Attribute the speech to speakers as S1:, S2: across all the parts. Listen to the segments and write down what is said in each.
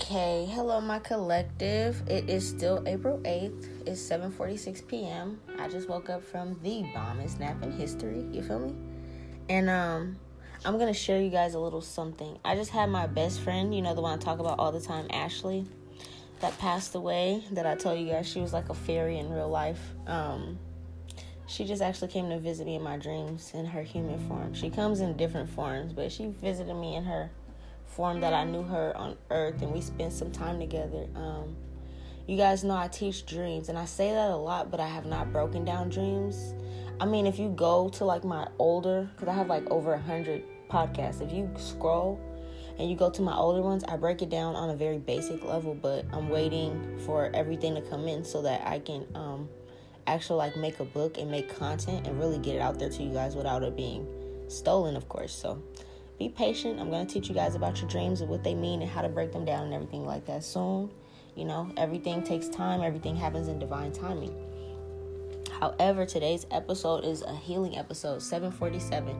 S1: Okay, hello my collective. It is still April 8th. It's 7:46 p.m. I just woke up from the bombest nap in history. You feel me? And um I'm going to share you guys a little something. I just had my best friend, you know the one I talk about all the time, Ashley, that passed away that I told you guys she was like a fairy in real life. Um she just actually came to visit me in my dreams in her human form. She comes in different forms, but she visited me in her form that I knew her on earth and we spent some time together. Um, you guys know I teach dreams and I say that a lot, but I have not broken down dreams. I mean, if you go to like my older, because I have like over a hundred podcasts, if you scroll and you go to my older ones, I break it down on a very basic level, but I'm waiting for everything to come in so that I can um, actually like make a book and make content and really get it out there to you guys without it being stolen, of course. So be patient. I'm going to teach you guys about your dreams and what they mean and how to break them down and everything like that soon. You know, everything takes time, everything happens in divine timing. However, today's episode is a healing episode, 747.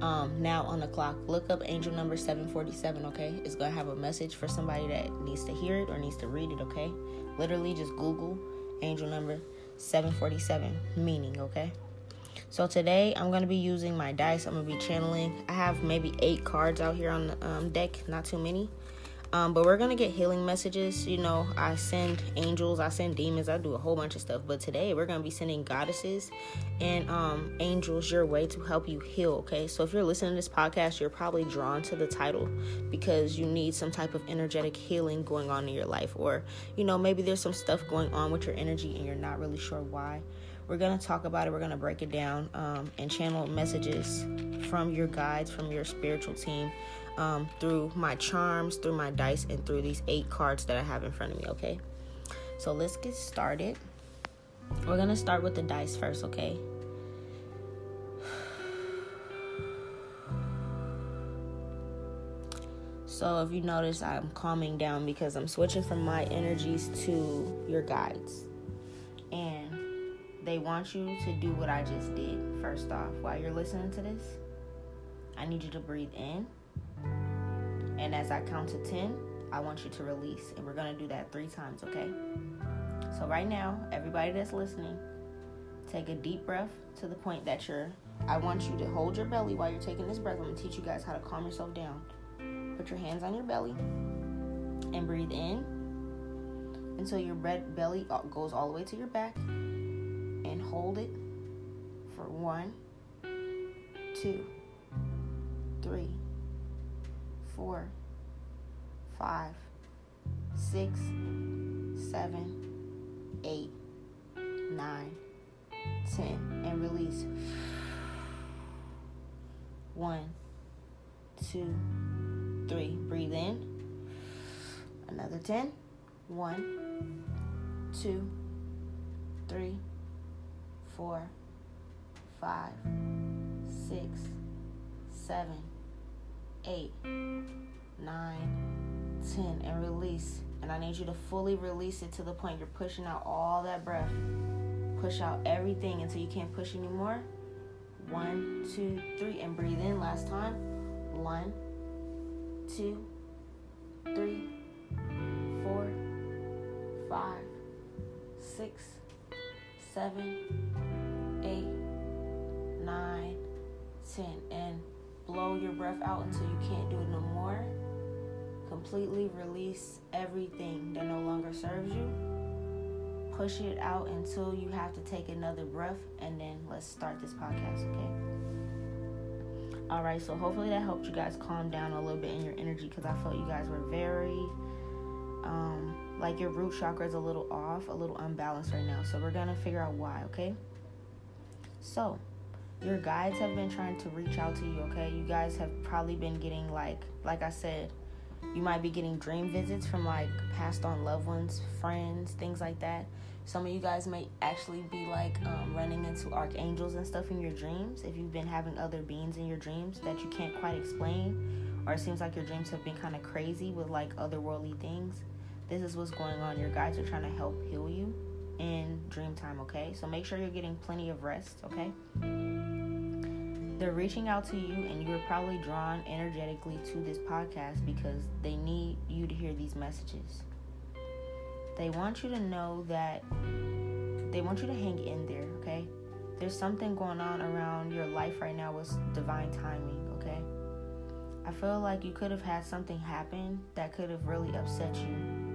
S1: Um, now on the clock, look up angel number 747, okay? It's gonna have a message for somebody that needs to hear it or needs to read it, okay? Literally just Google angel number 747 meaning, okay? So today I'm going to be using my dice. I'm going to be channeling. I have maybe eight cards out here on the um, deck, not too many. Um, but we're going to get healing messages. You know, I send angels, I send demons, I do a whole bunch of stuff. But today we're going to be sending goddesses and um, angels your way to help you heal, okay? So if you're listening to this podcast, you're probably drawn to the title because you need some type of energetic healing going on in your life. Or, you know, maybe there's some stuff going on with your energy and you're not really sure why. We're going to talk about it. We're going to break it down um, and channel messages from your guides, from your spiritual team, um, through my charms, through my dice, and through these eight cards that I have in front of me, okay? So let's get started. We're going to start with the dice first, okay? So if you notice, I'm calming down because I'm switching from my energies to your guides. They want you to do what I just did. First off, while you're listening to this, I need you to breathe in. And as I count to 10, I want you to release. And we're going to do that three times, okay? So, right now, everybody that's listening, take a deep breath to the point that you're. I want you to hold your belly while you're taking this breath. I'm going to teach you guys how to calm yourself down. Put your hands on your belly and breathe in until your belly goes all the way to your back hold it for one, two, three, four, five, six, seven, eight, nine, ten, and release. One, two, three. Breathe in. Another ten. One, two, three four, five, six, seven, eight, nine, ten, and release. And I need you to fully release it to the point you're pushing out all that breath. Push out everything until you can't push anymore. One, two, three, and breathe in. Last time. One, two, three, four, five, six, seven, nine, ten, and blow your breath out until you can't do it no more. Completely release everything that no longer serves you. Push it out until you have to take another breath, and then let's start this podcast, okay? All right, so hopefully that helped you guys calm down a little bit in your energy because I felt you guys were very um, like your root chakra is a little off, a little unbalanced right now. So we're gonna figure out why, okay? So, your guides have been trying to reach out to you, okay? You guys have probably been getting like like I said, you might be getting dream visits from like passed on loved ones, friends, things like that. Some of you guys may actually be like um, running into archangels and stuff in your dreams if you've been having other beings in your dreams that you can't quite explain, or it seems like your dreams have been kind of crazy with like otherworldly things. This is what's going on. Your guides are trying to help heal you in dream time, okay? So make sure you're getting plenty of rest, okay? they're reaching out to you, and you are probably drawn energetically to this podcast because they need you to hear these messages. They want you to know that they want you to hang in there, okay? There's something going on around your life right now with divine timing, okay? I feel like you could have had something happen that could have really upset you.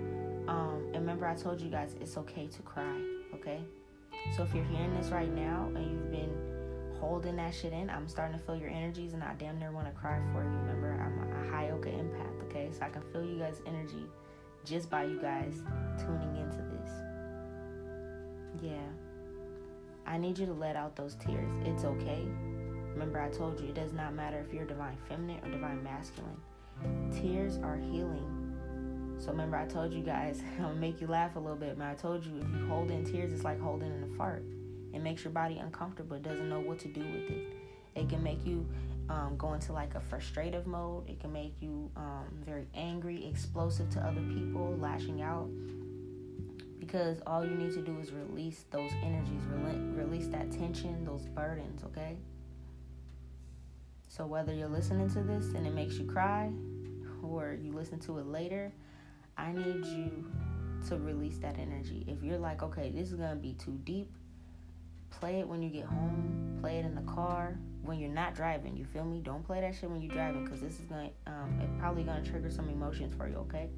S1: Um, and remember, I told you guys it's okay to cry, okay? So if you're hearing this right now and you've been holding that shit in, I'm starting to feel your energies and I damn near want to cry for you. Remember, I'm a high oka empath, okay? So I can feel you guys' energy just by you guys tuning into this. Yeah. I need you to let out those tears. It's okay. Remember, I told you it does not matter if you're divine feminine or divine masculine. Tears are healing. So remember, I told you guys, I'll make you laugh a little bit, but I told you if you hold in tears, it's like holding in a fart. It makes your body uncomfortable. It doesn't know what to do with it. It can make you um, go into like a frustrative mode. It can make you um, very angry, explosive to other people, lashing out. Because all you need to do is release those energies, release that tension, those burdens, okay? So whether you're listening to this and it makes you cry, or you listen to it later, I need you to release that energy. If you're like, okay, this is gonna be too deep, play it when you get home. Play it in the car when you're not driving. You feel me? Don't play that shit when you're driving because this is gonna, um, it probably gonna trigger some emotions for you. Okay?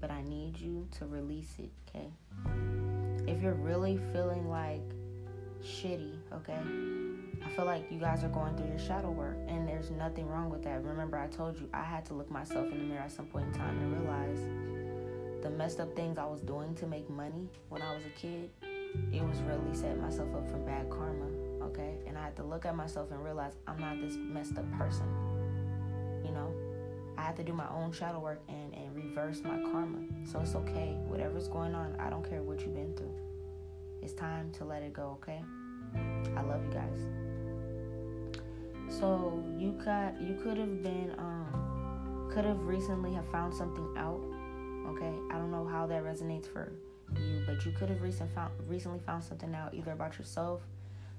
S1: But I need you to release it. Okay? If you're really feeling like shitty, okay? I feel like you guys are going through your shadow work, and there's nothing wrong with that. Remember, I told you I had to look myself in the mirror at some point in time and realize the messed up things I was doing to make money when I was a kid. It was really setting myself up for bad karma, okay? And I had to look at myself and realize I'm not this messed up person, you know? I had to do my own shadow work and, and reverse my karma. So it's okay. Whatever's going on, I don't care what you've been through. It's time to let it go, okay? I love you guys. So you got you could have been um could have recently have found something out. Okay, I don't know how that resonates for you, but you could have recent found, recently found something out either about yourself,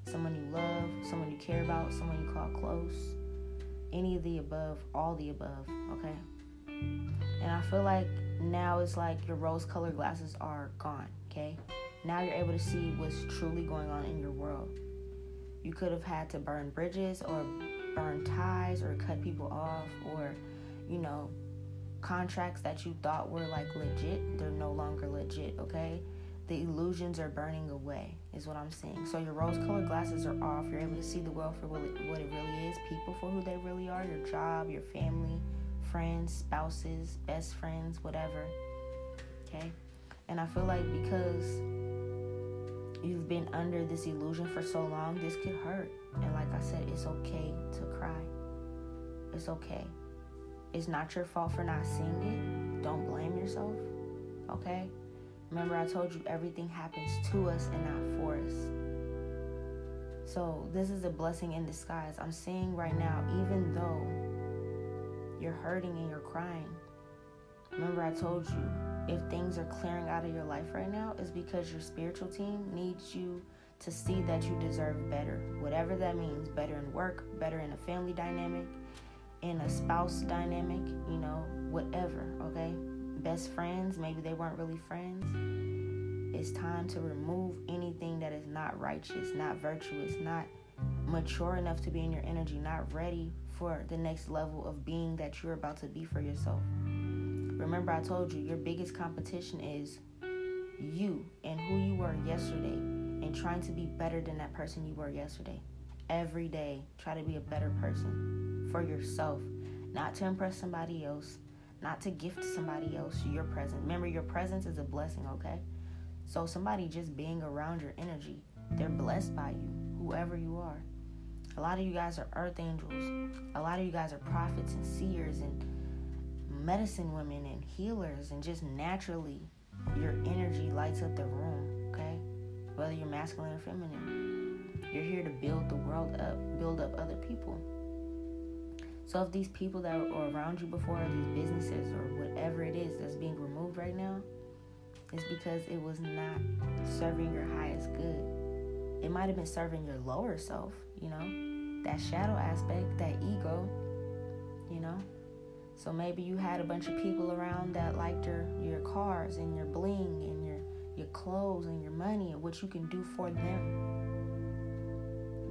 S1: someone you love, someone you care about, someone you call close, any of the above, all the above. Okay, and I feel like now it's like your rose-colored glasses are gone. Okay, now you're able to see what's truly going on in your world. You could have had to burn bridges or burn ties or cut people off or, you know, contracts that you thought were like legit, they're no longer legit, okay? The illusions are burning away, is what I'm saying. So your rose colored glasses are off. You're able to see the world for what it, what it really is, people for who they really are, your job, your family, friends, spouses, best friends, whatever. Okay? And I feel like because you've been under this illusion for so long, this could hurt. And like I said, it's okay to cry. It's okay. It's not your fault for not seeing it. Don't blame yourself. Okay? Remember, I told you everything happens to us and not for us. So, this is a blessing in disguise. I'm seeing right now, even though you're hurting and you're crying, remember, I told you if things are clearing out of your life right now, is because your spiritual team needs you to see that you deserve better. Whatever that means better in work, better in a family dynamic, in a spouse dynamic, you know, whatever, okay? Best friends, maybe they weren't really friends. It's time to remove anything that is not righteous, not virtuous, not mature enough to be in your energy, not ready for the next level of being that you're about to be for yourself. Remember, I told you your biggest competition is you and who you were yesterday and trying to be better than that person you were yesterday. Every day, try to be a better person for yourself, not to impress somebody else, not to gift somebody else your presence. Remember, your presence is a blessing, okay? So, somebody just being around your energy, they're blessed by you, whoever you are. A lot of you guys are earth angels. A lot of you guys are prophets and seers and medicine women and healers, and just naturally, your energy lights up the room, okay? Whether you're masculine or feminine, you're here to build the world up, build up other people. So if these people that were around you before, these businesses or whatever it is that's being removed right now, it's because it was not serving your highest good. It might have been serving your lower self, you know, that shadow aspect, that ego, you know. So maybe you had a bunch of people around that liked your your cars and your bling and your your clothes and your money and what you can do for them.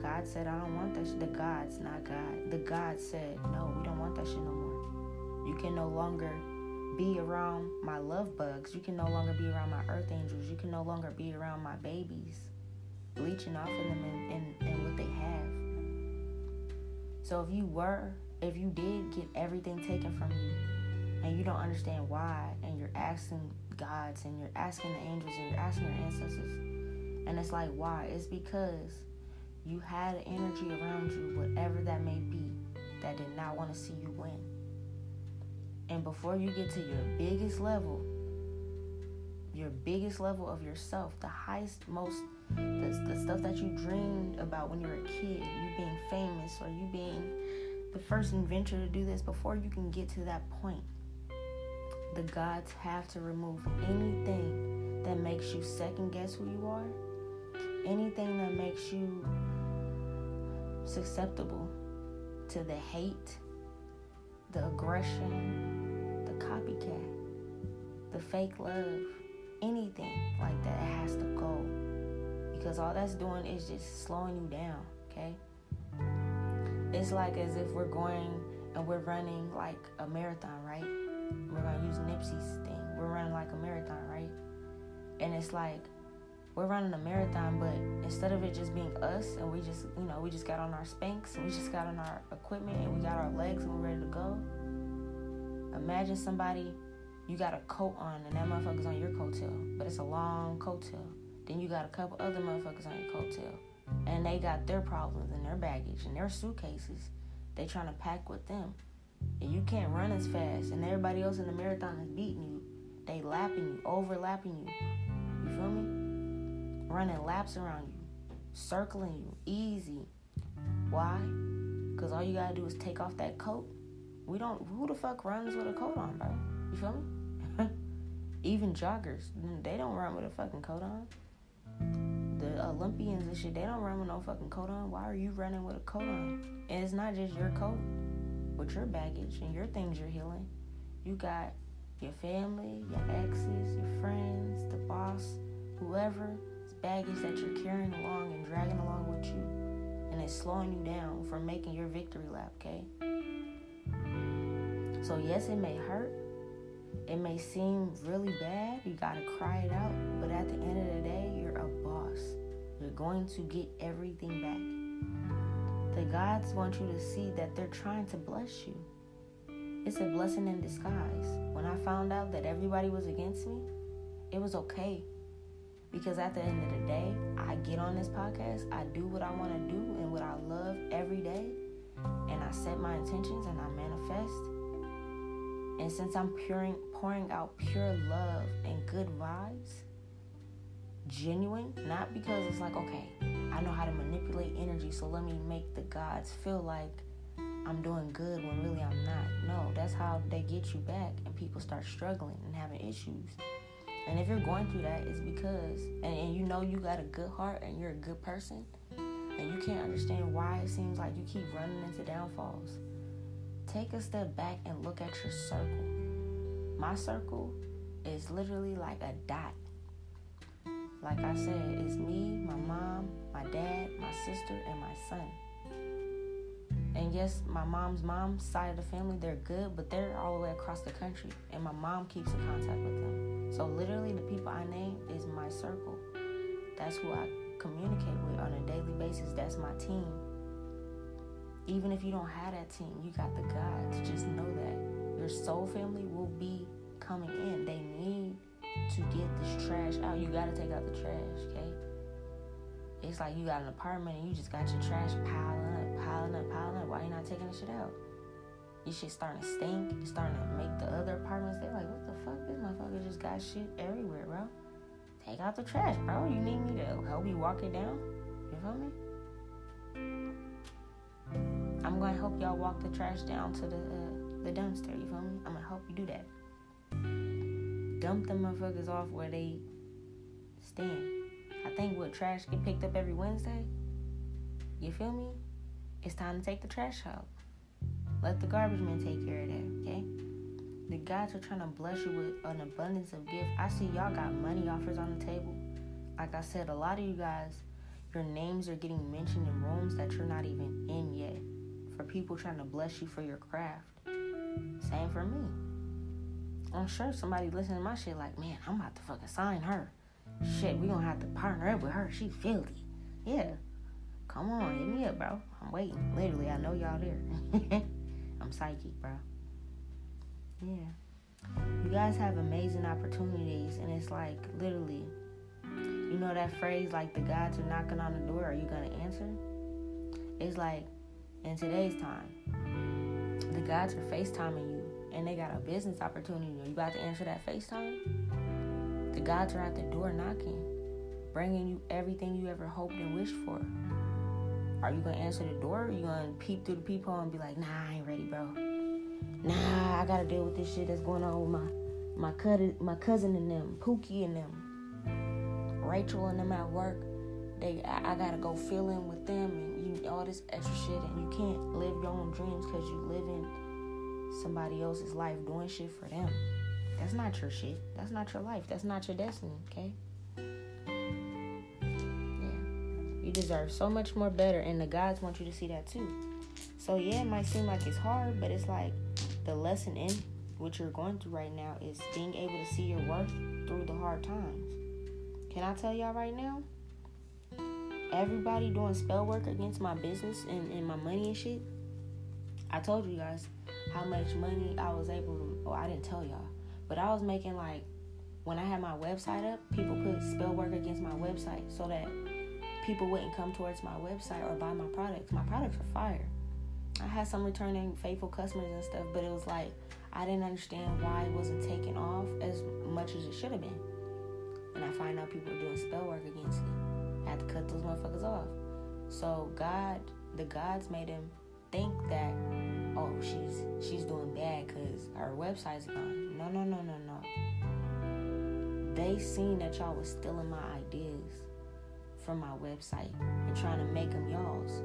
S1: God said, I don't want that shit. The gods, not God. The God said, no, we don't want that shit no more. You can no longer be around my love bugs. You can no longer be around my earth angels. You can no longer be around my babies, leeching off of them and, and, and what they have. So if you were, if you did get everything taken from you and you don't understand why, and you're asking gods and you're asking the angels and you're asking your ancestors, and it's like, why? It's because you had an energy around you, whatever that may be, that did not want to see you win. And before you get to your biggest level, your biggest level of yourself, the highest, most, the, the stuff that you dreamed about when you were a kid, you being famous or you being the first inventor to do this, before you can get to that point, the gods have to remove anything that makes you second guess who you are, anything that makes you susceptible to the hate, the aggression, the copycat, the fake love, anything like that has to go. Because all that's doing is just slowing you down, okay? It's like as if we're going and we're running like a marathon, right? We're gonna use Nipsey's thing. We're running like a marathon, right? And it's like we're running a marathon, but instead of it just being us and we just, you know, we just got on our Spanx and we just got on our equipment and we got our legs and we're ready to go. Imagine somebody, you got a coat on and that motherfucker's on your coattail, but it's a long coattail. Then you got a couple other motherfuckers on your coattail and they got their problems and their baggage and their suitcases. They trying to pack with them. And you can't run as fast and everybody else in the marathon is beating you. They lapping you, overlapping you. You feel me? running laps around you, circling you, easy. Why? Because all you gotta do is take off that coat. We don't, who the fuck runs with a coat on, bro? You feel me? Even joggers, they don't run with a fucking coat on. The Olympians and shit, they don't run with no fucking coat on. Why are you running with a coat on? And it's not just your coat, with your baggage and your things you're healing. You got your family, your exes, your friends, the boss, whoever it's baggage that you're carrying along and dragging along with you, and it's slowing you down from making your victory lap, okay? So, yes, it may hurt. It may seem really bad. You got to cry it out. But at the end of the day, you're a boss. You're going to get everything back. The gods want you to see that they're trying to bless you. It's a blessing in disguise. When I found out that everybody was against me, it was okay because at the end of the day, I get on this podcast, I do what I want to do and what I love every day, and I set my intentions and I manifest. And since I'm pouring, pouring out pure love and good vibes, genuine, not because it's like, okay, I know how to manipulate energy, so let me make the gods feel like I'm doing good when really I'm not. No, that's how they get you back, and people start struggling and having issues. And if you're going through that, it's because, and, and you know you got a good heart and you're a good person, and you can't understand why it seems like you keep running into downfalls. Take a step back and look at your circle. My circle is literally like a dot. Like I said, it's me, my mom, my dad, my sister, and my son. And yes, my mom's mom's side of the family, they're good, but they're all the way across the country. And my mom keeps in contact with them. So literally the people I name is my circle. That's who I communicate with on a daily basis. That's my team. Even if you don't have that team, you got the God to just know that your soul family will be coming in. They need to get this trash out. You gotta take out the trash, okay? It's like you got an apartment and you just got your trash piling up, piling up, piling up. Why you not taking the shit out? Your shit starting to stink. It's starting to make the other apartments. They're like, what the fuck? This motherfucker just got shit everywhere, bro. Take out the trash, bro. You need me to help you walk it down? You feel me? I'm gonna help y'all walk the trash down to the uh, the dumpster. You feel me? I'm gonna help you do that. Dump the motherfuckers off where they stand. I think what trash get picked up every Wednesday. You feel me? it's time to take the trash out. Let the garbage man take care of that, okay? The guys are trying to bless you with an abundance of gift. I see y'all got money offers on the table. Like I said, a lot of you guys, your names are getting mentioned in rooms that you're not even in yet. For people trying to bless you for your craft. Same for me. I'm sure somebody listening to my shit like, man, I'm about to fucking sign her. Shit, we gonna have to partner up with her. She filthy. Yeah. Come on, hit me up, bro. I'm waiting. Literally, I know y'all there. I'm psychic, bro. Yeah. You guys have amazing opportunities, and it's like literally, you know that phrase like the gods are knocking on the door. Are you gonna answer? It's like in today's time, the gods are FaceTiming you, and they got a business opportunity. Are you about to answer that FaceTime? The gods are at the door knocking, bringing you everything you ever hoped and wished for. Are you gonna answer the door? Or are you gonna peep through the peephole and be like, Nah, I ain't ready, bro. Nah, I gotta deal with this shit that's going on with my my cousin, my cousin and them, Pookie and them, Rachel and them at work. They, I, I gotta go fill in with them all this extra shit, and you can't live your own dreams because you live in somebody else's life doing shit for them. That's not your shit. That's not your life. That's not your destiny. Okay. Yeah. You deserve so much more better, and the gods want you to see that too. So, yeah, it might seem like it's hard, but it's like the lesson in what you're going through right now is being able to see your worth through the hard times. Can I tell y'all right now? Everybody doing spell work against my business and, and my money and shit. I told you guys how much money I was able to. Oh, I didn't tell y'all, but I was making like when I had my website up, people put spell work against my website so that people wouldn't come towards my website or buy my products. My products are fire. I had some returning faithful customers and stuff, but it was like I didn't understand why it wasn't taking off as much as it should have been. And I find out people are doing spell work against me. I had to cut those motherfuckers off. So God, the gods made him think that, oh, she's she's doing bad because her website's gone. No, no, no, no, no. They seen that y'all was stealing my ideas from my website and trying to make them y'all's.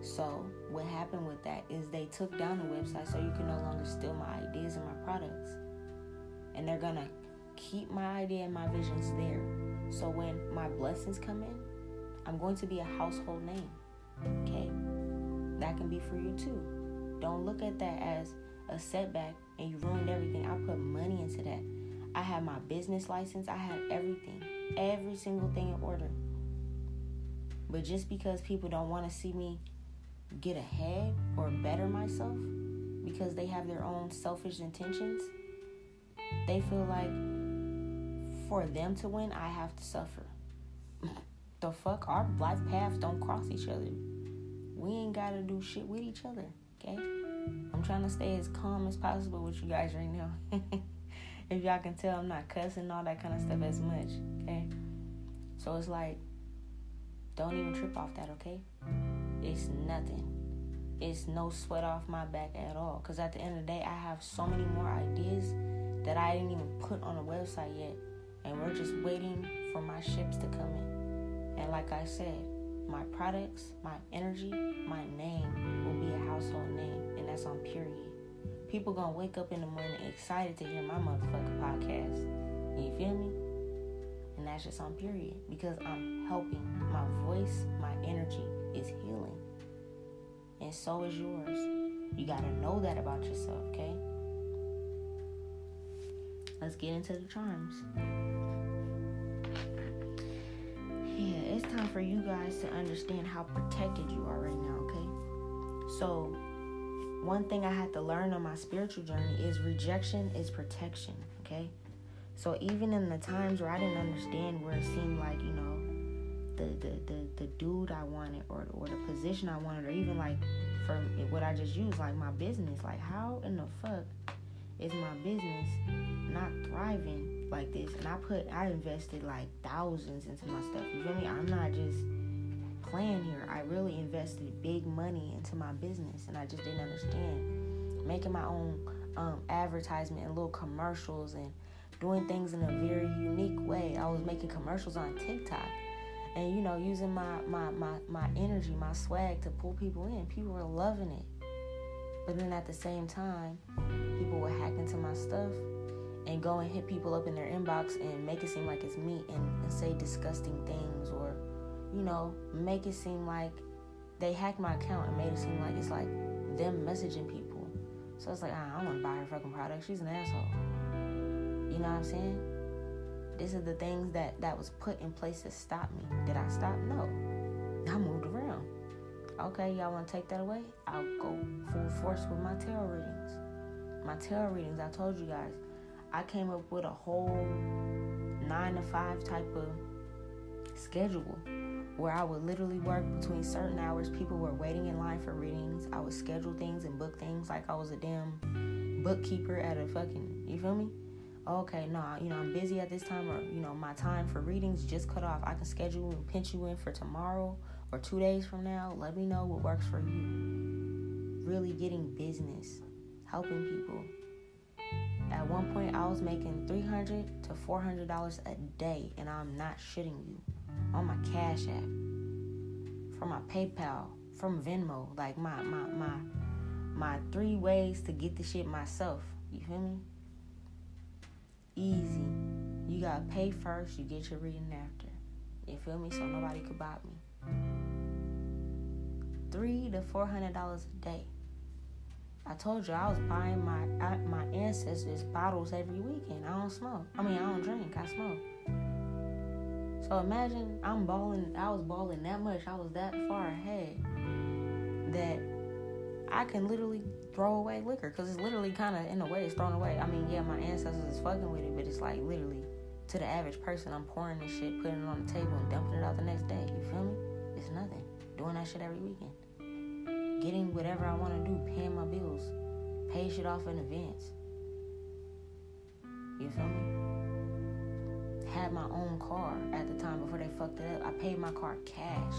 S1: So what happened with that is they took down the website so you can no longer steal my ideas and my products. And they're gonna keep my idea and my visions there. So when my blessings come in, I'm going to be a household name. Okay? That can be for you too. Don't look at that as a setback and you ruined everything. I put money into that. I had my business license, I had everything, every single thing in order. But just because people don't want to see me get ahead or better myself because they have their own selfish intentions, they feel like for them to win, I have to suffer. the fuck? Our life paths don't cross each other. We ain't got to do shit with each other, okay? I'm trying to stay as calm as possible with you guys right now. if y'all can tell, I'm not cussing all that kind of stuff as much, okay? So it's like, don't even trip off that, okay? It's nothing. It's no sweat off my back at all. Because at the end of the day, I have so many more ideas that I didn't even put on the website yet. And we're just waiting for my ships to come in. And like I said, my products, my energy, my name will be a household name. And that's on period. People gonna wake up in the morning excited to hear my motherfucking podcast. You feel me? And that's just on period because I'm helping. My voice, my energy is healing. And so is yours. You got to know that about yourself, okay? Let's get into the charms. Yeah, it's time for you guys to understand how protected you are right now, okay? So, one thing I had to learn on my spiritual journey is rejection is protection, okay? So even in the times where I didn't understand where it seemed like, you know, the the the, the dude I wanted or or the position I wanted or even like for what I just used, like my business, like how in the fuck is my business not thriving like this? And I put I invested like thousands into my stuff. You feel me? I'm not just playing here. I really invested big money into my business and I just didn't understand. Making my own um, advertisement and little commercials and doing things in a very unique way. I was making commercials on TikTok. and you know using my my my my energy, my swag to pull people in. People were loving it. But then at the same time, people would hack into my stuff and go and hit people up in their inbox and make it seem like it's me and, and say disgusting things or, you know, make it seem like they hacked my account and made it seem like it's like them messaging people. So it's like, ah, I don't want to buy her fucking product. She's an asshole. You know what I'm saying? These are the things that that was put in place to stop me. Did I stop? No. I moved around. Okay, y'all want to take that away? I'll go full force with my tarot readings. My tarot readings, I told you guys, I came up with a whole nine to five type of schedule where I would literally work between certain hours. People were waiting in line for readings. I would schedule things and book things like I was a damn bookkeeper at a fucking, you feel me? Okay, no, nah, you know, I'm busy at this time, or, you know, my time for readings just cut off. I can schedule and pinch you in for tomorrow or two days from now. Let me know what works for you. Really getting business, helping people. At one point, I was making $300 to four hundred dollars a day, and I'm not shitting you. On my Cash App, from my PayPal, from Venmo, like my my my my three ways to get the shit myself. You feel me? Easy. You gotta pay first. You get your reading after. You feel me? So nobody could buy me. Three to four hundred dollars a day. I told you I was buying my my ancestors bottles every weekend. I don't smoke. I mean, I don't drink. I smoke. So imagine I'm balling. I was balling that much. I was that far ahead that I can literally throw away liquor because it's literally kind of in a way it's thrown away. I mean, yeah, my ancestors is fucking with it, but it's like literally to the average person, I'm pouring this shit, putting it on the table, and dumping it out the next day. You feel me? It's nothing. Doing that shit every weekend getting whatever I want to do, paying my bills, pay shit off in advance. You feel me? Had my own car at the time before they fucked it up. I paid my car cash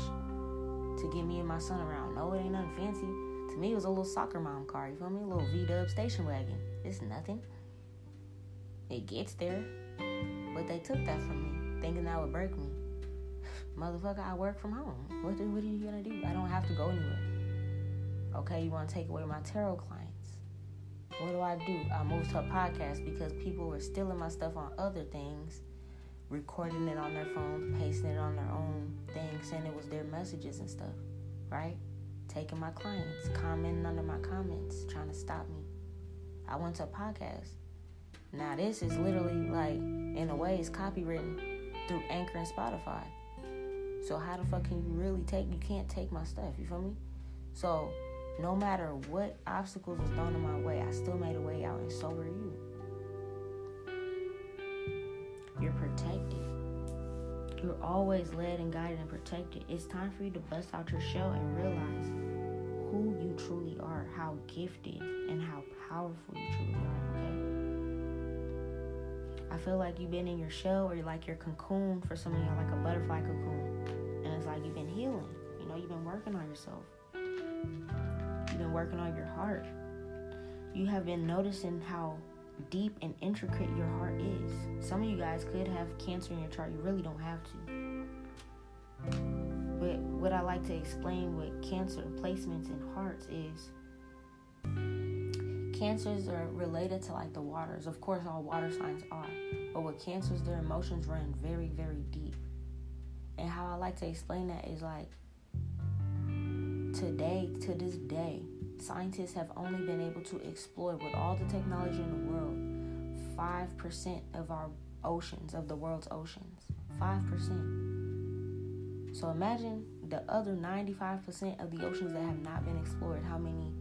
S1: to get me and my son around. No, it ain't nothing fancy. To me, it was a little soccer mom car. You feel me? A little V Dub station wagon. It's nothing. It gets there, but they took that from me, thinking that would break me. Motherfucker, I work from home. What, what are you gonna do? I don't have to go anywhere. Okay, you want to take away my tarot clients. What do I do? I moved to a podcast because people were stealing my stuff on other things, recording it on their phones, pasting it on their own thing, saying it was their messages and stuff, right? Taking my clients, commenting under my comments, trying to stop me. I went to a podcast. Now this is literally like, in a way, it's copywritten through Anchor and Spotify. So how the fuck can you really take? You can't take my stuff. You feel me? So no matter what obstacles was thrown in my way, I still made a way out, and so were you. You're protected. You're always led and guided and protected. It's time for you to bust out your shell and realize who you truly are, how gifted and how powerful you truly are, okay? I feel like you've been in your shell or like your cocoon for some of y'all, like a butterfly cocoon. And it's like you've been healing. You know, you've been working on yourself You've been working on your heart. You have been noticing how deep and intricate your heart is. Some of you guys could have cancer in your chart. You really don't have to. But what I like to explain with cancer placements in hearts is cancers are related to like the waters. Of course, all water signs are. But with cancers, their emotions run very, very deep. And how I like to explain that is like today, to this day, scientists have only been able to explore with all the technology in the world 5% of our oceans, of the world's oceans. 5%. So imagine the other 95% of the oceans that have not been explored, how many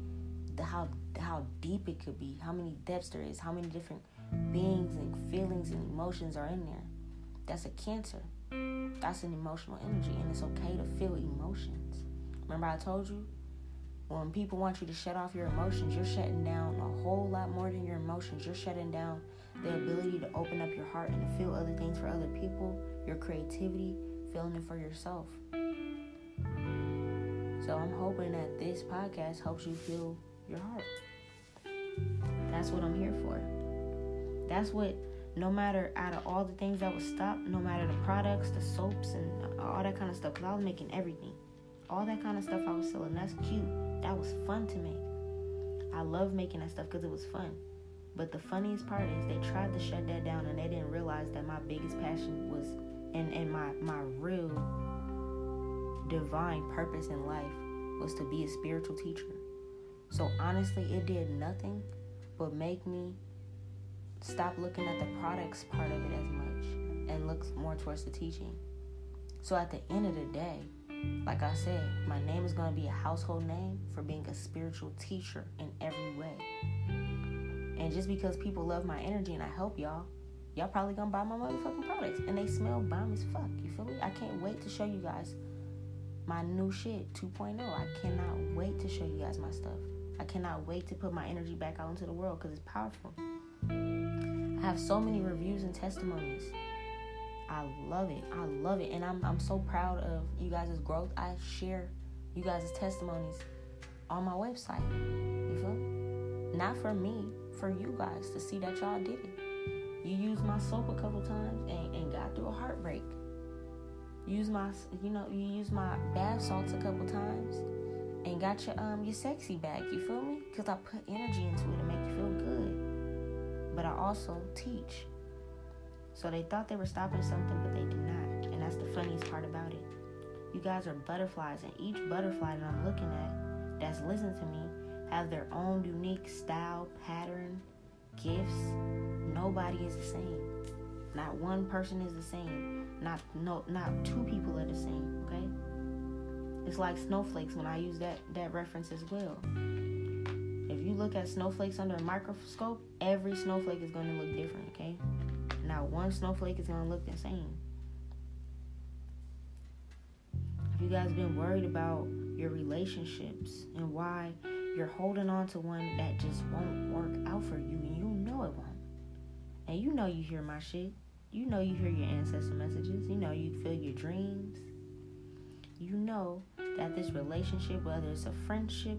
S1: the how how deep it could be, how many depths there is, how many different beings and feelings and emotions are in there. That's a cancer. That's an emotional energy and it's okay to feel emotion. Remember, I told you when people want you to shut off your emotions, you're shutting down a whole lot more than your emotions. You're shutting down the ability to open up your heart and to feel other things for other people, your creativity, feeling it for yourself. So I'm hoping that this podcast helps you feel your heart. That's what I'm here for. That's what no matter out of all the things that was stopped, no matter the products, the soaps, and all that kind of stuff, because I was making everything. All that kind of stuff I was selling. That's cute. That was fun to make. I love making that stuff because it was fun. But the funniest part is they tried to shut that down and they didn't realize that my biggest passion was and, and my, my real divine purpose in life was to be a spiritual teacher. So honestly, it did nothing but make me stop looking at the products part of it as much and look more towards the teaching. So at the end of the day, like I said, my name is going to be a household name for being a spiritual teacher in every way. And just because people love my energy and I help y'all, y'all probably gonna buy my motherfucking products. And they smell bomb as fuck. You feel me? I can't wait to show you guys my new shit 2.0. I cannot wait to show you guys my stuff. I cannot wait to put my energy back out into the world because it's powerful. I have so many reviews and testimonies. I love it. I love it. And I'm, I'm so proud of you guys' growth. I share you guys' testimonies on my website. You feel? Not for me, for you guys to see that y'all did it. You used my soap a couple times and, and got through a heartbreak. Use my, you know, you used my bath salts a couple times and got your um your sexy back. You feel me? Because I put energy into it to make you feel good. But I also teach. So they thought they were stopping something, but they did not. And that's the funniest part about it. You guys are butterflies, and each butterfly that I'm looking at that's listening to me have their own unique style, pattern, gifts. Nobody is the same. Not one person is the same. Not no not two people are the same, okay? It's like snowflakes when I use that that reference as well. If you look at snowflakes under a microscope, every snowflake is going to look different, okay? Not one snowflake is to look the same. If you guys been worried about your relationships and why you're holding on to one that just won't work out for you and you know it won't. And you know you hear my shit. You know you hear your ancestor messages. You know you feel your dreams. You know that this relationship, whether it's a friendship,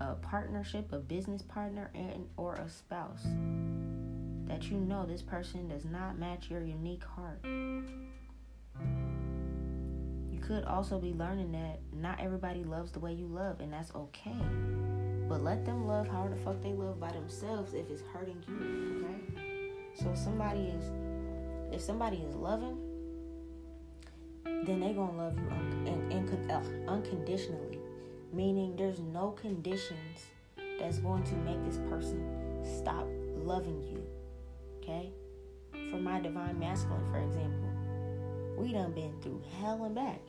S1: a partnership, a business partner, and or a spouse, that you know this person does not match your unique heart. You could also be learning that not everybody loves the way you love, and that's okay. But let them love how the fuck they love by themselves if it's hurting you, okay? So if somebody is if somebody is loving, then they gonna love you un- in, uh, unconditionally. Meaning there's no conditions that's going to make this person stop loving you. Okay? For my divine masculine, for example, we done been through hell and back.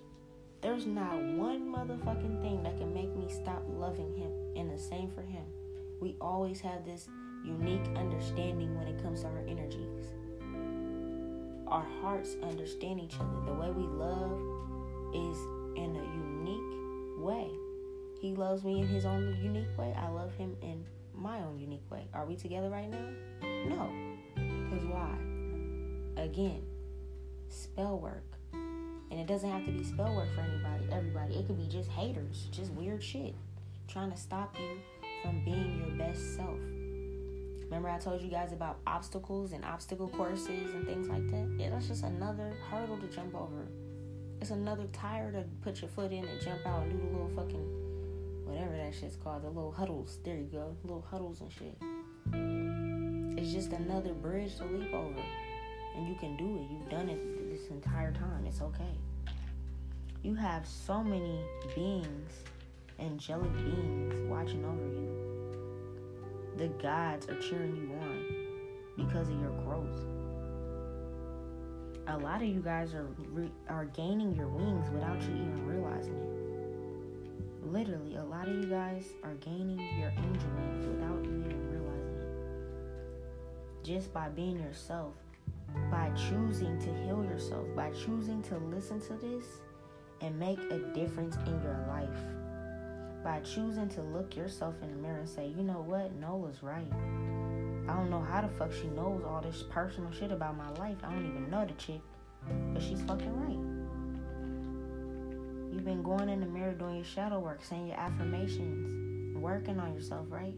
S1: There's not one motherfucking thing that can make me stop loving him, and the same for him. We always have this unique understanding when it comes to our energies. Our hearts understand each other. The way we love is in a unique way. He loves me in his own unique way. I love him in my own unique way. Are we together right now? No. Because why? Again, spell work. And it doesn't have to be spell work for anybody, everybody. It could be just haters, just weird shit trying to stop you from being your best self. Remember, I told you guys about obstacles and obstacle courses and things like that? Yeah, that's just another hurdle to jump over. It's another tire to put your foot in and jump out and do the little fucking whatever that shit's called, the little huddles. There you go, little huddles and shit. It's just another bridge to leap over. And you can do it. You've done it this entire time. It's okay. You have so many beings, angelic beings, watching over you the gods are cheering you on because of your growth. A lot of you guys are re- are gaining your wings without you even realizing it. Literally, a lot of you guys are gaining your angel wings without you. Just by being yourself, by choosing to heal yourself, by choosing to listen to this and make a difference in your life by choosing to look yourself in the mirror and say, you know what, Nola's right. I don't know how the fuck she knows all this personal shit about my life. I don't even know the chick, but she's fucking right. You've been going in the mirror doing your shadow work, saying your affirmations, working on yourself, right?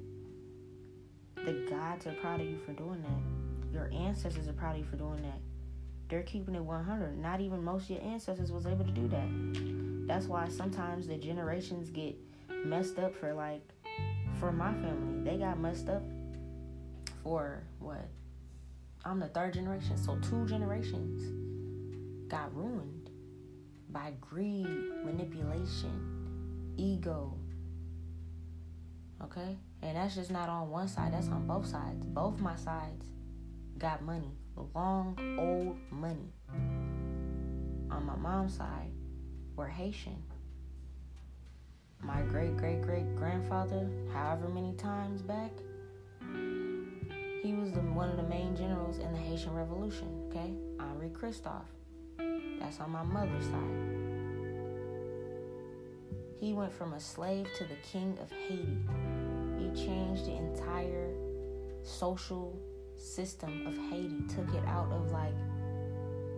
S1: The gods are proud of you for doing that. your ancestors are proud of you for doing that. They're keeping it 100. Not even most of your ancestors was able to do that. That's why sometimes the generations get messed up for like for my family. They got messed up for what? I'm the third generation, so two generations got ruined by greed, manipulation, ego. Okay? And that's just not on one side, that's on both sides. Both my sides got money, long, old money. On my mom's side, we're Haitian. My great great great grandfather, however many times back, he was the, one of the main generals in the Haitian Revolution, okay? Henri Christophe. That's on my mother's side. He went from a slave to the king of Haiti. He changed the entire social system of Haiti, took it out of like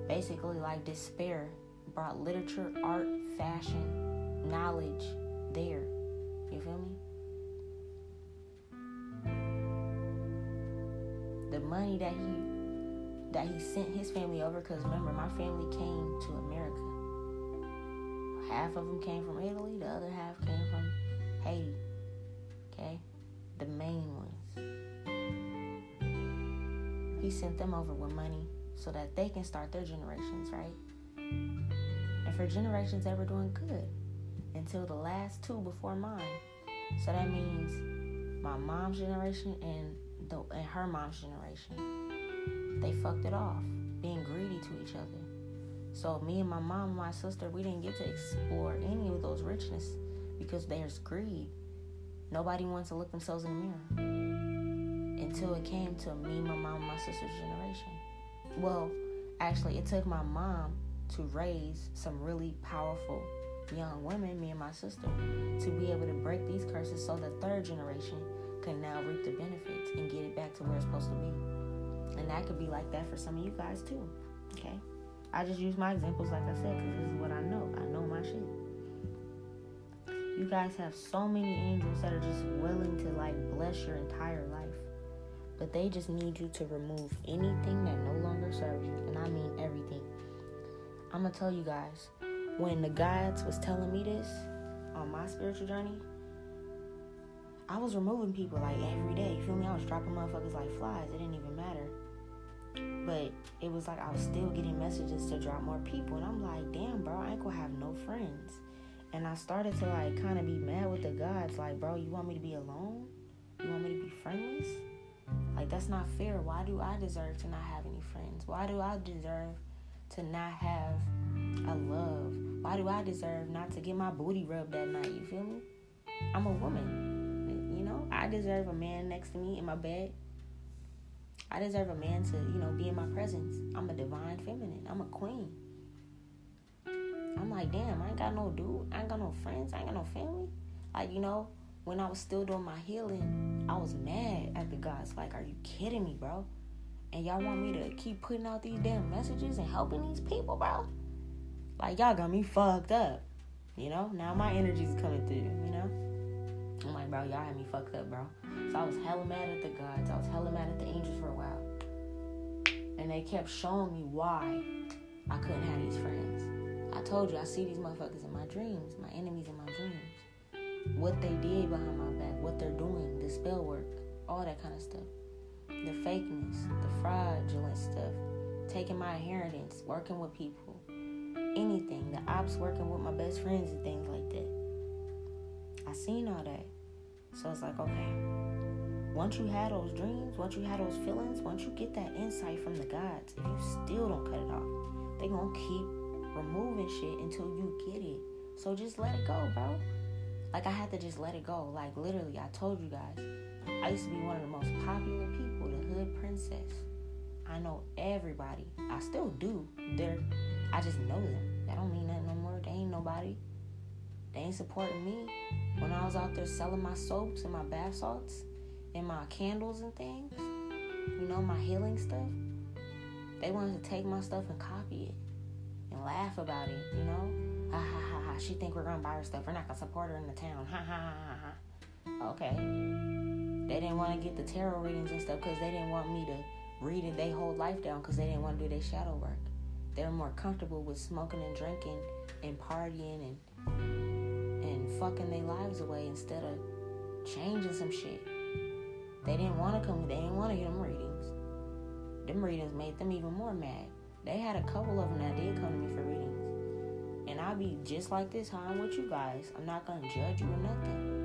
S1: basically like despair, brought literature, art, fashion, knowledge there. You feel me? The money that he that he sent his family over because remember my family came to America. Half of them came from Italy, the other half came from Haiti. Okay? The main ones. He sent them over with money so that they can start their generations, right? And for generations they were doing good until the last two before mine. So that means my mom's generation and the and her mom's generation. They fucked it off, being greedy to each other. So me and my mom my sister, we didn't get to explore any of those richness because there's greed. Nobody wants to look themselves in the mirror. Until it came to me, my mom, my sister's generation. Well, actually it took my mom to raise some really powerful young women, me and my sister, to be able to break these curses so the third generation can now reap the benefits and get it back to where it's supposed to be. And that could be like that for some of you guys too. Okay? I just use my examples like I said because this is what I know. I know my shit. You guys have so many angels that are just willing to like bless your entire life. But they just need you to remove anything that no longer serves you. And I mean everything. I'm to tell you guys when the guides was telling me this on my spiritual journey, I was removing people like every day. You feel me? I was dropping motherfuckers like flies. It didn't even matter. But it was like I was still getting messages to drop more people. And I'm like, damn, bro, I ain't gonna have no friends. And I started to like kind of be mad with the gods. Like, bro, you want me to be alone? You want me to be friendless? Like, that's not fair. Why do I deserve to not have any friends? Why do I deserve to not have a love? Why do I deserve not to get my booty rubbed that night? You feel me? I'm a woman. You know, I deserve a man next to me in my bed. I deserve a man to, you know, be in my presence. I'm a divine feminine. I'm a queen. I'm like, damn, I ain't got no dude. I ain't got no friends. I ain't got no family. Like, you know, when I was still doing my healing, I was mad at the gods. Like, are you kidding me, bro? And y'all want me to keep putting out these damn messages and helping these people, bro? Like y'all got me fucked up. You know? Now my energy's coming through, you know? I'm like, bro, y'all had me fucked up, bro. So I was hella mad at the gods. I was hella mad at the angels for a while. And they kept showing me why I couldn't have these friends. I told you, I see these motherfuckers in my dreams, my enemies in my dreams. What they did behind my back, what they're doing, the spell work, all that kind of stuff. The fakeness, the fraudulent stuff, taking my inheritance, working with people, anything. The ops working with my best friends and things like that. I seen all that. So it's like, okay. Once you have those dreams, once you have those feelings, once you get that insight from the gods, if you still don't cut it off, they gonna keep removing shit until you get it. So just let it go, bro. Like I had to just let it go. Like literally, I told you guys, I used to be one of the most popular people, the hood princess. I know everybody. I still do. They're I just know them. That don't mean nothing no more. They ain't nobody. They ain't supporting me. When I was out there selling my soaps and my bath salts and my candles and things, you know, my healing stuff, they wanted to take my stuff and copy it and laugh about it, you know? Ha ha ha ha. She think we're gonna buy her stuff. We're not gonna support her in the town. Ha ha ha ha ha. Okay. They didn't want to get the tarot readings and stuff because they didn't want me to reading their whole life down because they didn't want to do their shadow work. They're more comfortable with smoking and drinking and partying and fucking their lives away instead of changing some shit. They didn't want to come. They didn't want to get them readings. Them readings made them even more mad. They had a couple of them that did come to me for readings, and I'll be just like this. How I'm with you guys. I'm not gonna judge you or nothing.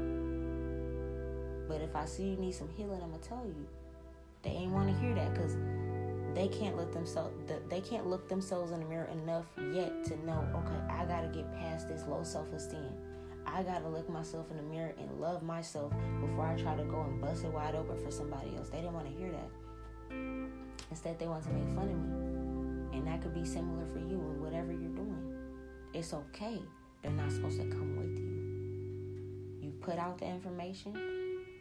S1: But if I see you need some healing, I'm gonna tell you. They ain't want to hear that because they can't let themselves they can't look themselves in the mirror enough yet to know okay i gotta get past this low self-esteem i gotta look myself in the mirror and love myself before i try to go and bust it wide open for somebody else. They didn't want to hear that. Instead they want to make fun of me. And that could be similar for you in whatever you're doing. It's okay. They're not supposed to come with you. You put out the information.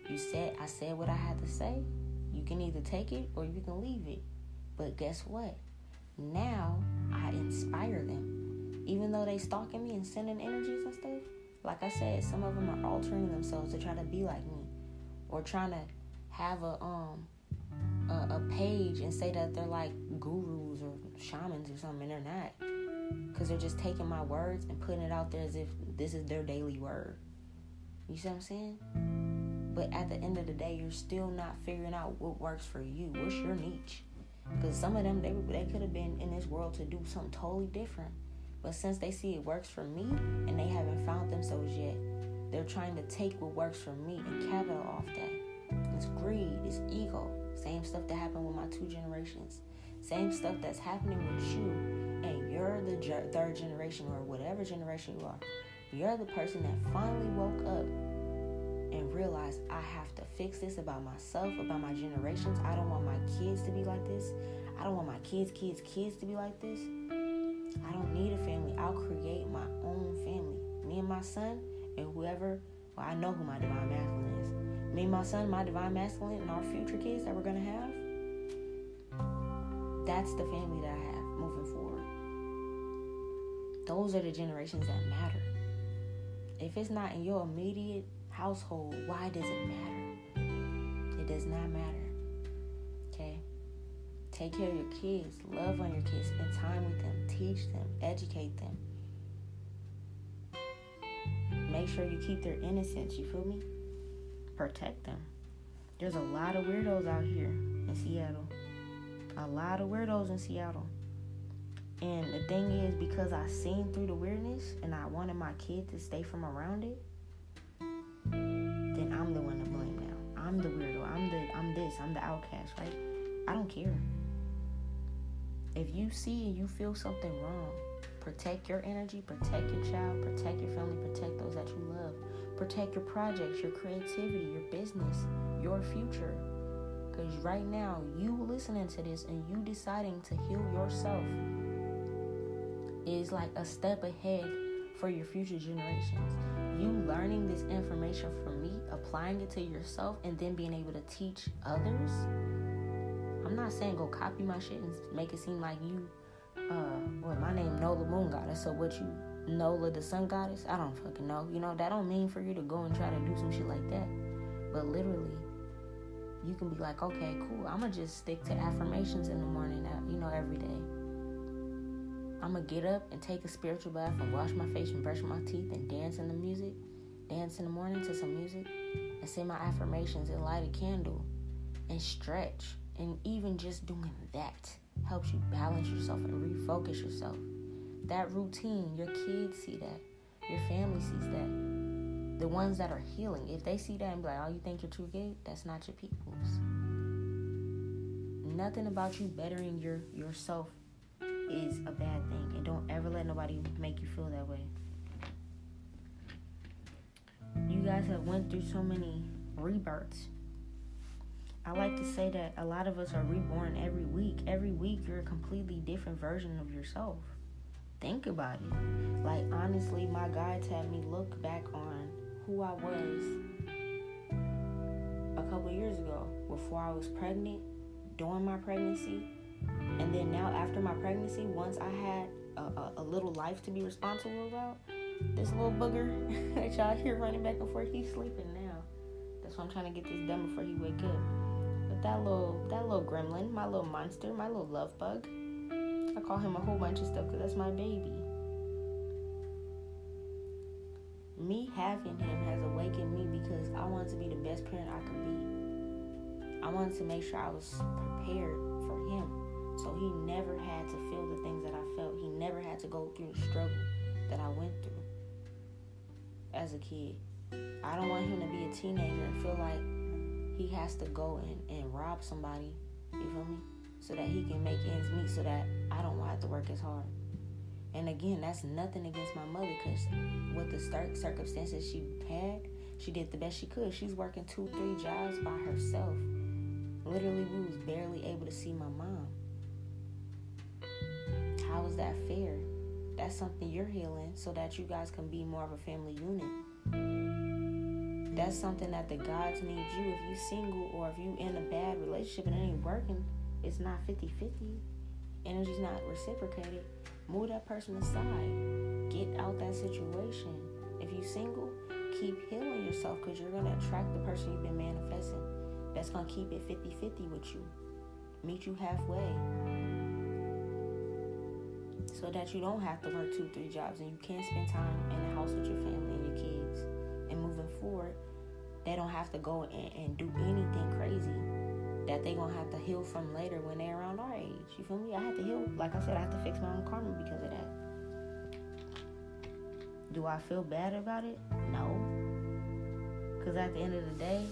S1: You said i said what i had to say. You can either take it or you can leave it. But guess what? Now I inspire them. Even though they stalking me and sending energies and stuff, like I said, some of them are altering themselves to try to be like me, or trying to have a um a, a page and say that they're like gurus or shamans or something. And they're not, because they're just taking my words and putting it out there as if this is their daily word. You see what I'm saying? But at the end of the day, you're still not figuring out what works for you. What's your niche? Because some of them, they, they could have been in this world to do something totally different. But since they see it works for me and they haven't found themselves yet, they're trying to take what works for me and capital off that. It's greed, it's ego. Same stuff that happened with my two generations. Same stuff that's happening with you, and you're the third generation or whatever generation you are. You're the person that finally woke up and realized I have to fix this about myself, about my generations. I don't want my kids to be like this. I don't want my kids, kids, kids to be like this. I don't need a family. I'll create my own family. Me and my son, and whoever, well, I know who my divine masculine is. Me and my son, my divine masculine, and our future kids that we're going to have. That's the family that I have moving forward. Those are the generations that matter. If it's not in your immediate household, why does it matter? It does not matter. Take care of your kids, love on your kids, spend time with them, teach them, educate them. Make sure you keep their innocence, you feel me? Protect them. There's a lot of weirdos out here in Seattle. A lot of weirdos in Seattle. And the thing is, because I seen through the weirdness and I wanted my kid to stay from around it, then I'm the one to blame now. I'm the weirdo. I'm the I'm this. I'm the outcast, right? I don't care. If you see and you feel something wrong, protect your energy, protect your child, protect your family, protect those that you love. Protect your projects, your creativity, your business, your future. Because right now, you listening to this and you deciding to heal yourself is like a step ahead for your future generations you learning this information from me, applying it to yourself, and then being able to teach others. I'm not saying go copy my shit and make it seem like you, uh, well, my name Nola Moon Goddess. So what you, Nola the Sun Goddess? I don't fucking know. You know that don't mean for you to go and try to do some shit like that. But literally, you can be like, okay, cool. I'm gonna just stick to affirmations in the morning, uh, you know, every day. I'm gonna get up and take a spiritual bath and wash my face and brush my teeth and dance in the music, dance in the morning to some music, and say my affirmations and light a candle and stretch. And even just doing that helps you balance yourself and refocus yourself. That routine, your kids see that, your family sees that. The ones that are healing, if they see that and be like, oh, you think you're too good? That's not your people's. Nothing about you bettering your yourself is a bad thing. And don't ever let nobody make you feel that way. You guys have went through so many rebirths. I like to say that a lot of us are reborn every week. Every week you're a completely different version of yourself. Think about it. Like honestly, my guides had me look back on who I was a couple years ago before I was pregnant, during my pregnancy, and then now, after my pregnancy, once I had a, a, a little life to be responsible about, this little booger that y'all hear running back and forth, he's sleeping now. That's why I'm trying to get this done before he wake up. That little that little gremlin, my little monster, my little love bug. I call him a whole bunch of stuff because that's my baby. Me having him has awakened me because I wanted to be the best parent I could be. I wanted to make sure I was prepared for him. So he never had to feel the things that I felt. He never had to go through the struggle that I went through as a kid. I don't want him to be a teenager and feel like he has to go and, and rob somebody, you feel me? So that he can make ends meet so that I don't have to work as hard. And again, that's nothing against my mother because with the start circumstances she had, she did the best she could. She's working two, three jobs by herself. Literally, we was barely able to see my mom. How is that fair? That's something you're healing so that you guys can be more of a family unit. That's something that the gods need you. If you single or if you in a bad relationship and it ain't working, it's not 50-50. Energy's not reciprocated. Move that person aside. Get out that situation. If you single, keep healing yourself because you're going to attract the person you've been manifesting. That's going to keep it 50-50 with you. Meet you halfway so that you don't have to work two, three jobs and you can spend time in the house with your family and your kids. And moving forward, they don't have to go and, and do anything crazy that they gonna have to heal from later when they're around our age. You feel me? I had to heal, like I said, I had to fix my own karma because of that. Do I feel bad about it? No. Because at the end of the day,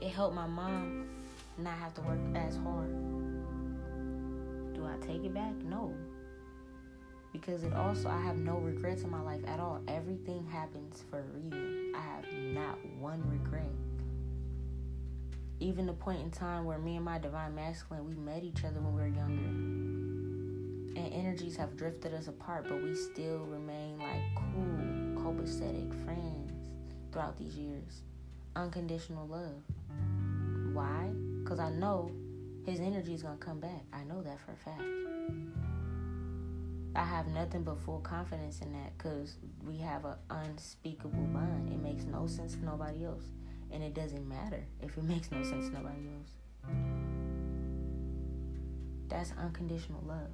S1: it helped my mom not have to work as hard. Do I take it back? No because it also I have no regrets in my life at all. Everything happens for a reason. I have not one regret. Even the point in time where me and my divine masculine we met each other when we were younger. And energies have drifted us apart, but we still remain like cool, copacetic friends throughout these years. Unconditional love. Why? Because I know his energy is going to come back. I know that for a fact. I have nothing but full confidence in that because we have an unspeakable bond. It makes no sense to nobody else. And it doesn't matter if it makes no sense to nobody else. That's unconditional love.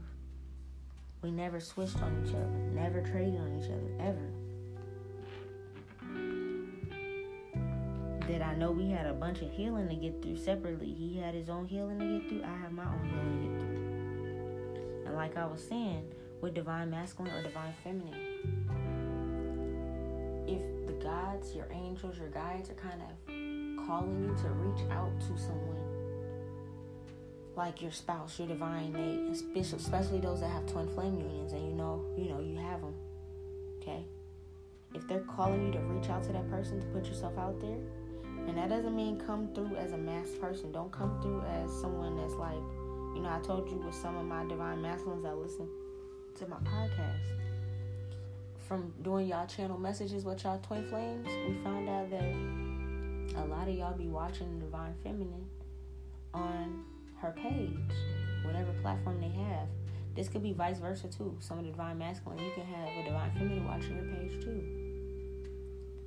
S1: We never switched on each other, never traded on each other, ever. Did I know we had a bunch of healing to get through separately? He had his own healing to get through, I have my own healing to get through. And like I was saying, with divine masculine or divine feminine. If the gods, your angels, your guides are kind of calling you to reach out to someone like your spouse, your divine mate, especially those that have twin flame unions and you know, you know, you have them. Okay? If they're calling you to reach out to that person to put yourself out there, and that doesn't mean come through as a masked person. Don't come through as someone that's like, you know, I told you with some of my divine masculines that listen to my podcast. From doing y'all channel messages with y'all twin flames, we found out that a lot of y'all be watching Divine Feminine on her page, whatever platform they have. This could be vice versa too. Some of the Divine Masculine, you can have a Divine Feminine watching your page too.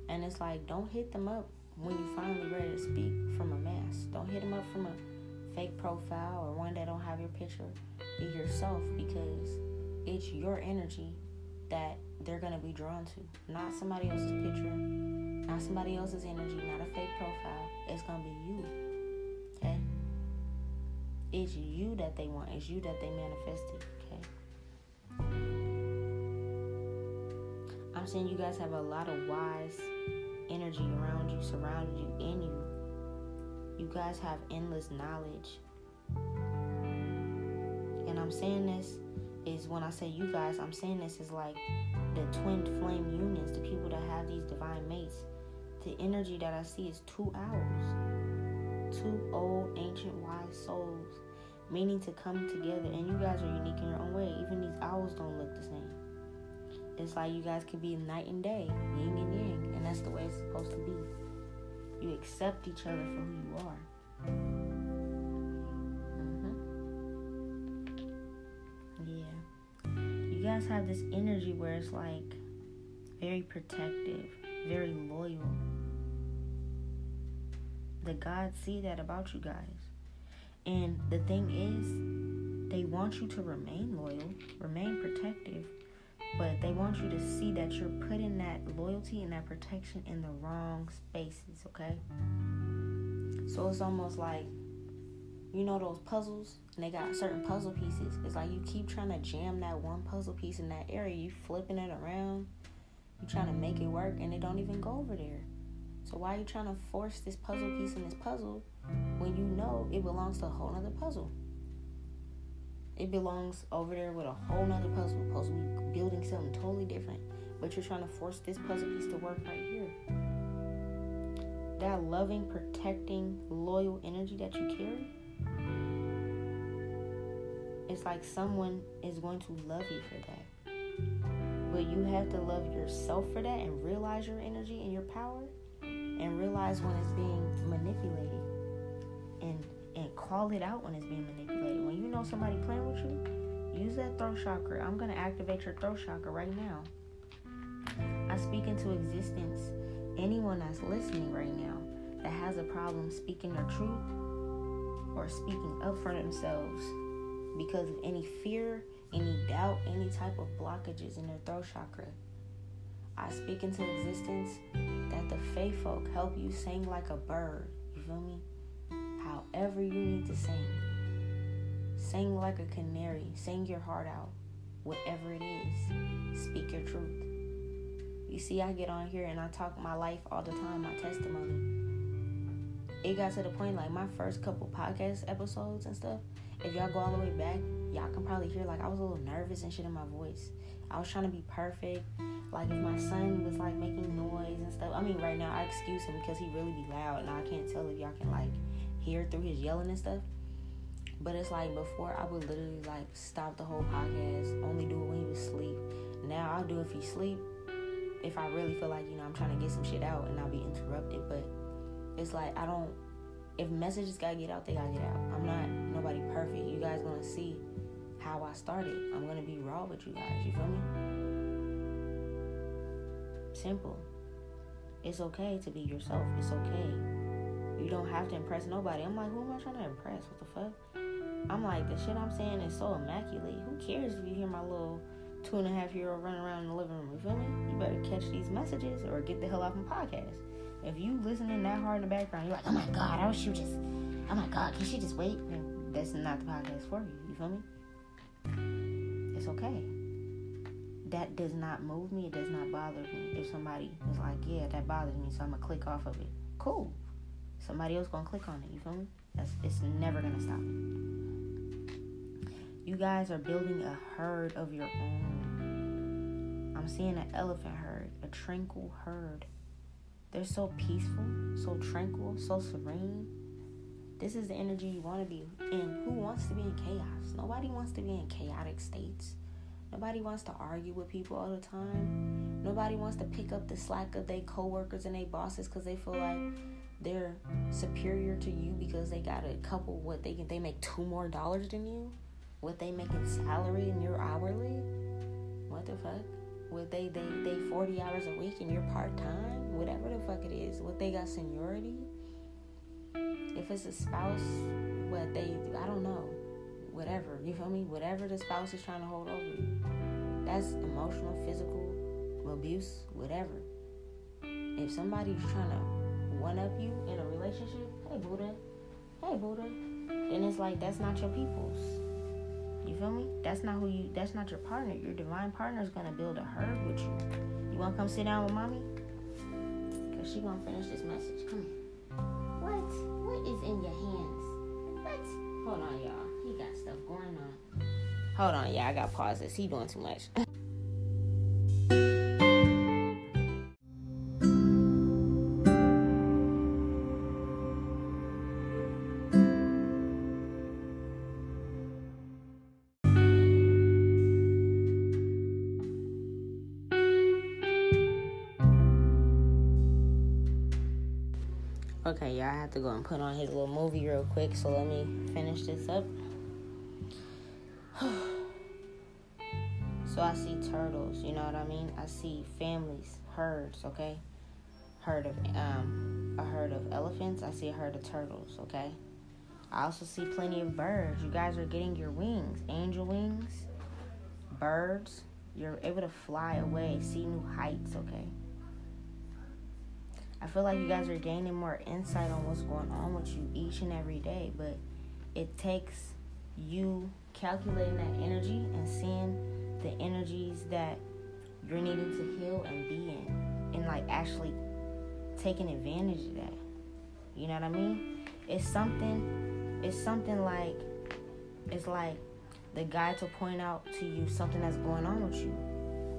S1: And it's like, don't hit them up when you finally ready to speak from a mask. Don't hit them up from a fake profile or one that don't have your picture. Be yourself because it's your energy that they're going to be drawn to, not somebody else's picture, not somebody else's energy, not a fake profile. It's going to be you. Okay? It's you that they want, it's you that they manifested. Okay? I'm saying you guys have a lot of wise energy around you, surrounded you, in you. You guys have endless knowledge. And I'm saying this is when I say you guys, I'm saying this is like the twin flame unions, the people that have these divine mates. The energy that I see is two owls, two old, ancient, wise souls, meaning to come together. And you guys are unique in your own way. Even these owls don't look the same. It's like you guys can be night and day, yin and yang, and that's the way it's supposed to be. You accept each other for who you are. Guys have this energy where it's like very protective, very loyal. The gods see that about you guys. And the thing is, they want you to remain loyal, remain protective, but they want you to see that you're putting that loyalty and that protection in the wrong spaces, okay? So it's almost like you know those puzzles and they got certain puzzle pieces. It's like you keep trying to jam that one puzzle piece in that area, you flipping it around, you trying to make it work and it don't even go over there. So why are you trying to force this puzzle piece in this puzzle when you know it belongs to a whole other puzzle? It belongs over there with a whole nother puzzle. Be building something totally different. But you're trying to force this puzzle piece to work right here. That loving, protecting, loyal energy that you carry, it's like someone is going to love you for that. But you have to love yourself for that and realize your energy and your power and realize when it's being manipulated and and call it out when it's being manipulated. When you know somebody playing with you, use that throat chakra. I'm gonna activate your throat chakra right now. I speak into existence anyone that's listening right now that has a problem speaking their truth or speaking up for themselves because of any fear, any doubt, any type of blockages in their throat chakra. I speak into existence that the faith folk help you sing like a bird. You feel me? however you need to sing. Sing like a canary. Sing your heart out. Whatever it is, speak your truth. You see, I get on here and I talk my life all the time, my testimony. It got to the point like my first couple podcast episodes and stuff. If y'all go all the way back, y'all can probably hear like I was a little nervous and shit in my voice. I was trying to be perfect. Like if my son was like making noise and stuff. I mean, right now I excuse him because he really be loud, and I can't tell if y'all can like hear through his yelling and stuff. But it's like before I would literally like stop the whole podcast, only do it when he was asleep. Now I'll do it if he sleep. If I really feel like, you know, I'm trying to get some shit out and I'll be interrupted. But it's like I don't if messages gotta get out, they gotta get out. I'm not nobody perfect. You guys gonna see how I started. I'm gonna be raw with you guys, you feel me? Simple. It's okay to be yourself. It's okay you don't have to impress nobody. I'm like, who am I trying to impress? What the fuck? I'm like, the shit I'm saying is so immaculate. Who cares if you hear my little two and a half year old running around in the living room? You feel me? You better catch these messages or get the hell off my podcast. If you listening that hard in the background, you're like, oh my god, I wish you just, oh my god, can she just wait? And that's not the podcast for you. You feel me? It's okay. That does not move me. It does not bother me. If somebody is like, yeah, that bothers me, so I'm gonna click off of it. Cool somebody else gonna click on it. You feel me? That's it's never gonna stop. You guys are building a herd of your own. I'm seeing an elephant herd, a tranquil herd. They're so peaceful, so tranquil, so serene. This is the energy you want to be in. Who wants to be in chaos? Nobody wants to be in chaotic states. Nobody wants to argue with people all the time. Nobody wants to pick up the slack of their coworkers and their bosses because they feel like they're superior to you because they got a couple what they can they make two more dollars than you what they make in salary and you're hourly what the fuck what they they they 40 hours a week and you're part-time? Whatever the fuck it is what they got seniority? If it's a spouse what they i don't know. Whatever you feel me? Whatever the spouse is trying to hold over you. That's emotional physical abuse whatever. If somebody's trying to one up you in a relationship, hey Buddha, hey Buddha, then it's like that's not your people's. You feel me? That's not who you. That's not your partner. Your divine partner is gonna build a herd with you. You wanna come sit down with mommy? Cause she gonna finish this message. Come here. What? What is in your hands? What? Hold on, y'all. He got stuff going on. Hold on, y'all. I got pauses. He doing too much. Okay, y'all, have to go and put on his little movie real quick, so let me finish this up. so I see turtles, you know what I mean? I see families, herds, okay? Herd of um a herd of elephants, I see a herd of turtles, okay? I also see plenty of birds. You guys are getting your wings, angel wings, birds. You're able to fly away, see new heights, okay? I feel like you guys are gaining more insight on what's going on with you each and every day, but it takes you calculating that energy and seeing the energies that you're needing to heal and be in and like actually taking advantage of that. You know what I mean? It's something it's something like it's like the guy to point out to you something that's going on with you.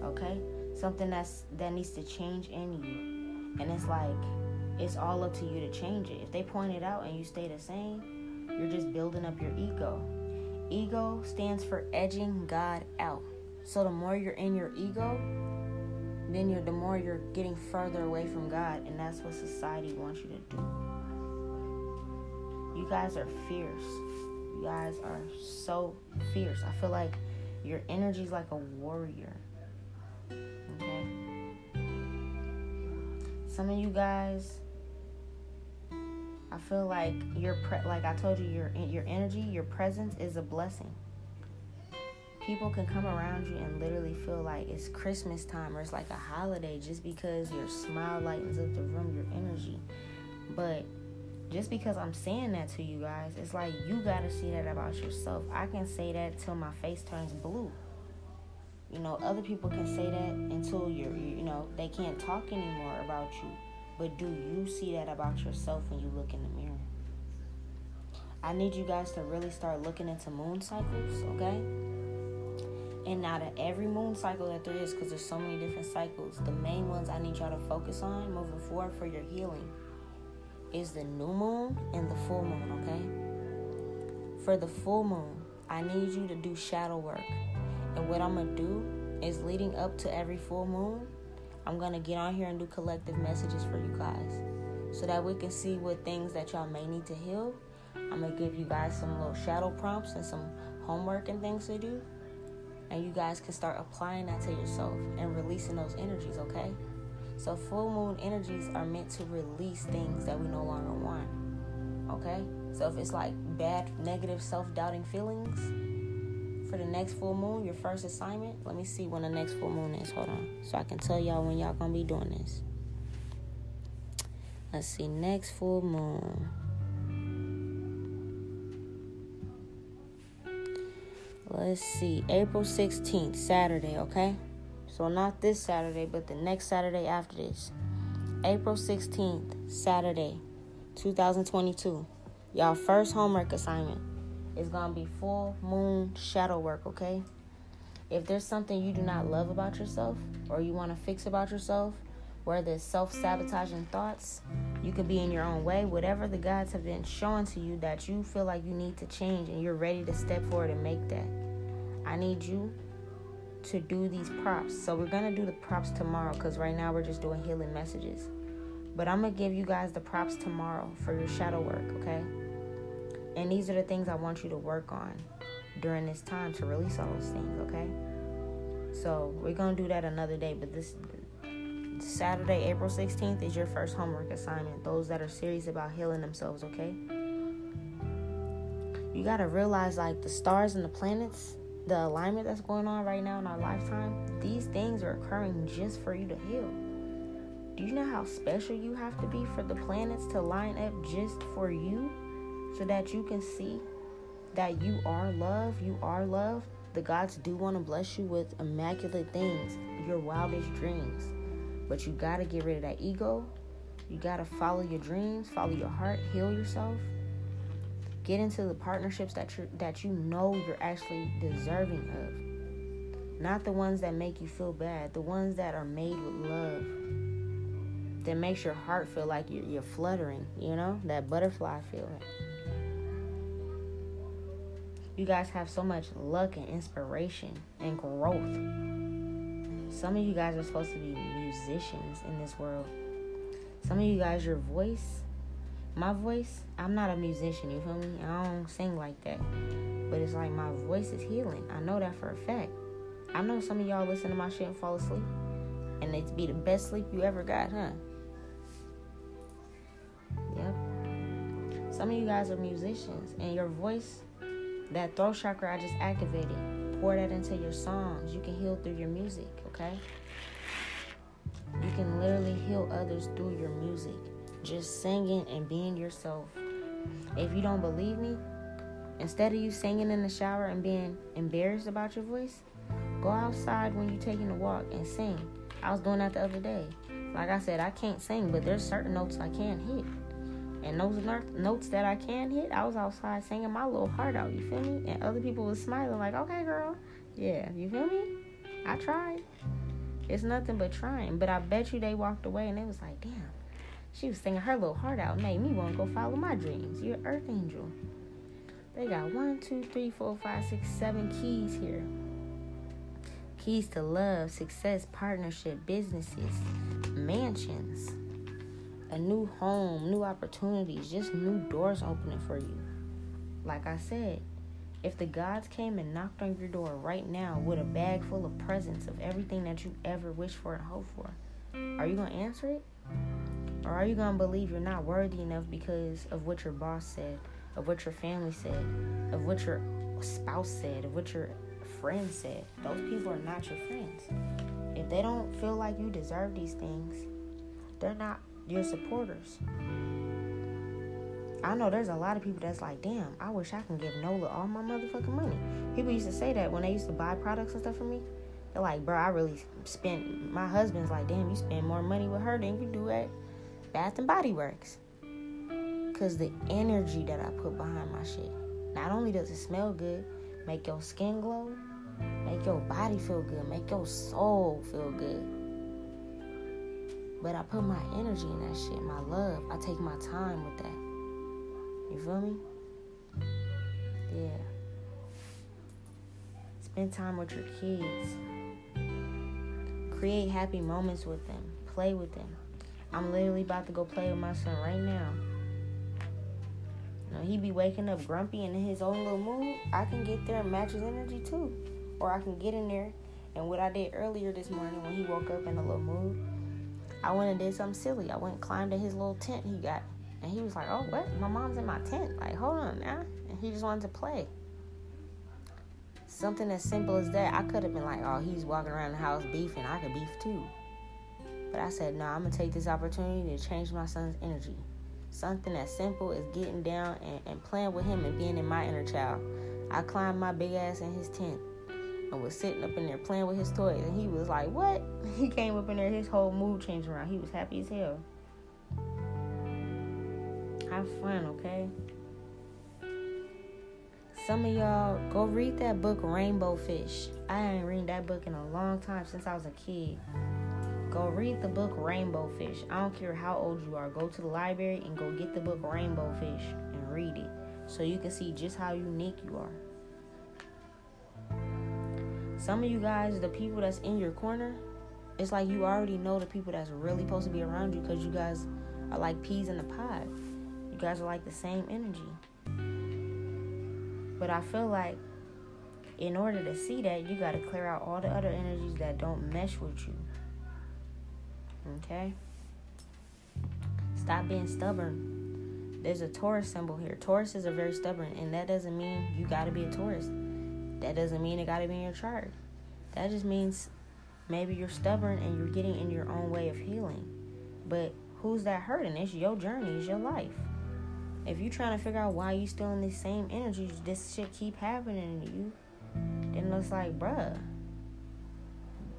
S1: Okay? Something that's that needs to change in you. And it's like it's all up to you to change it. If they point it out and you stay the same, you're just building up your ego. Ego stands for edging God out. So the more you're in your ego, then you're the more you're getting further away from God, and that's what society wants you to do. You guys are fierce. You guys are so fierce. I feel like your energy is like a warrior. Some of you guys, I feel like your pre- like I told you, your your energy, your presence is a blessing people can come around you and literally feel like it's Christmas time or it's like a holiday just because your smile lightens up the room, your energy. But just because I'm saying that to you guys, it's like you gotta see that about yourself. I can say that till my face turns blue. You know, other people can say that until you're, you know, they can't talk anymore about you. But do you see that about yourself when you look in the mirror? I need you guys to really start looking into moon cycles, okay? and out of every moon cycle that there is, because there's so many different cycles, the main ones I need y'all to focus on moving forward for your healing is the new moon and the full moon, okay? For the full moon, I need you to do shadow work. And what I'm gonna do is leading up to every full moon, I'm gonna get on here and do collective messages for you guys so that we can see what things that y'all may need to heal. I'm gonna give you guys some little shadow prompts and some homework and things to do and you guys can start applying that to yourself and releasing those energies, okay? So, full moon energies are meant to release things that we no longer want, okay? So, if it's like bad, negative, self doubting feelings for the next full moon, your first assignment, let me see when the next full moon is. Hold on. So, I can tell y'all when y'all gonna be doing this. Let's see, next full moon. let's see, April 16th, Saturday, okay? So not this Saturday, but the next Saturday after this. April 16th, Saturday, 2022. Y'all first homework assignment is going to be full moon shadow work, okay? If there's something you do not love about yourself or you want to fix about yourself, whether it's self sabotaging thoughts, you could be in your own way, whatever the gods have been showing to you that you feel like you need to change and you're ready to step forward and make that. I need you to do these prompts. So we're gonna do the prompts tomorrow because right now we're just doing healing messages. But I'm gonna give you guys the prompts tomorrow for your shadow work, okay? And these are the things I want you to work on during this time to release all those things, okay? So we're gonna do that another day, but this Saturday, April 16th, is your first homework assignment. Those that are serious about healing themselves, okay? You gotta realize like the stars and the planets the alignment that's going on right now in our lifetime, these things are occurring just for you to heal. Do you know how special you have to be for the planets to line up just for you so that you can see that you are love, you are love? The gods do want to bless you with immaculate things, your wildest dreams. But you got to get rid of that ego. You got to follow your dreams, follow your heart, heal yourself Get into the partnerships that you that you know you're actually deserving of. Not the ones that make you feel bad, the ones that are made with love. That makes your heart feel like you're, you're fluttering, you know? That butterfly feeling. You guys have so much luck and inspiration and growth. Some of you guys are supposed to be musicians in this world. Some of you guys, your voice my voice, I'm not a musician, you feel me? I don't sing like that. But it's like my voice is healing. I know that for a fact. I know some of y'all listen to my shit and fall asleep. And it's be the best sleep you ever got, huh? Yep. Some of you guys are musicians, and your voice, that throat chakra I just activated, pour that into your songs. You can heal through your music, okay? You can literally heal others through your music, just singing and being yourself. If you don't believe me, instead of you singing in the shower and being embarrassed about your voice, go outside when you're taking a walk and sing. I was doing that the other day. Like I said, I can't sing, but there's certain notes I can hit. And those notes that I can hit, I was outside singing my little heart out. You feel me? And other people was smiling like, "Okay, girl, yeah, you feel me? I tried. It's nothing but trying." But I bet you they walked away and they was like, "Damn, she was singing her little heart out. Made me want to go follow my dreams. You're an earth angel." They got one, two, three, four, five, six, seven keys here. Keys to love, success, partnership, businesses, mansions a new home, new opportunities, just new doors opening for you. Like I said, if the gods came and knocked on your door right now with a bag full of presents of everything that you ever wished for and hoped for, are you going to answer it? Or are you going to believe you're not worthy enough because of what your boss said, of what your family said, of what your spouse said, of what your friend said? Those people are not your friends. If they don't feel like you deserve these things, they're not your supporters. I know there's a lot of people that's like, damn, I wish I can give Nola all my motherfucking money. People used to say that when they used to buy products and stuff for me. They're like, bro, I really spent. My husband's like, damn, you spend more money with her than you do at Bath and Body Works. Cause the energy that I put behind my shit. Not only does it smell good, make your skin glow, make your body feel good, make your soul feel good. But I put my energy in that shit, my love. I take my time with that. You feel me? Yeah. Spend time with your kids. Create happy moments with them. Play with them. I'm literally about to go play with my son right now. You know, he be waking up grumpy and in his own little mood. I can get there and match his energy too. Or I can get in there and what I did earlier this morning when he woke up in a little mood, I went and did something silly. I went and climbed in his little tent he got. And he was like, Oh, what? My mom's in my tent. Like, hold on now. And he just wanted to play. Something as simple as that. I could have been like, Oh, he's walking around the house beefing. I could beef too. But I said, No, I'm going to take this opportunity to change my son's energy. Something as simple as getting down and, and playing with him and being in my inner child. I climbed my big ass in his tent and was sitting up in there playing with his toys. And he was like, What? He came up in there, his whole mood changed around. He was happy as hell. Have fun, okay? Some of y'all go read that book Rainbow Fish. I ain't read that book in a long time since I was a kid. Go read the book Rainbow Fish. I don't care how old you are. Go to the library and go get the book Rainbow Fish and read it so you can see just how unique you are. Some of you guys, the people that's in your corner, it's like you already know the people that's really supposed to be around you because you guys are like peas in the pod. You guys are like the same energy. But I feel like in order to see that, you got to clear out all the other energies that don't mesh with you. Okay? Stop being stubborn. There's a Taurus symbol here. Tauruses are very stubborn, and that doesn't mean you got to be a Taurus. That doesn't mean it got to be in your chart. That just means maybe you're stubborn and you're getting in your own way of healing. But who's that hurting? It's your journey, it's your life. If you're trying to figure out why you're still in these same energies, this shit keep happening to you, then it's like, bruh.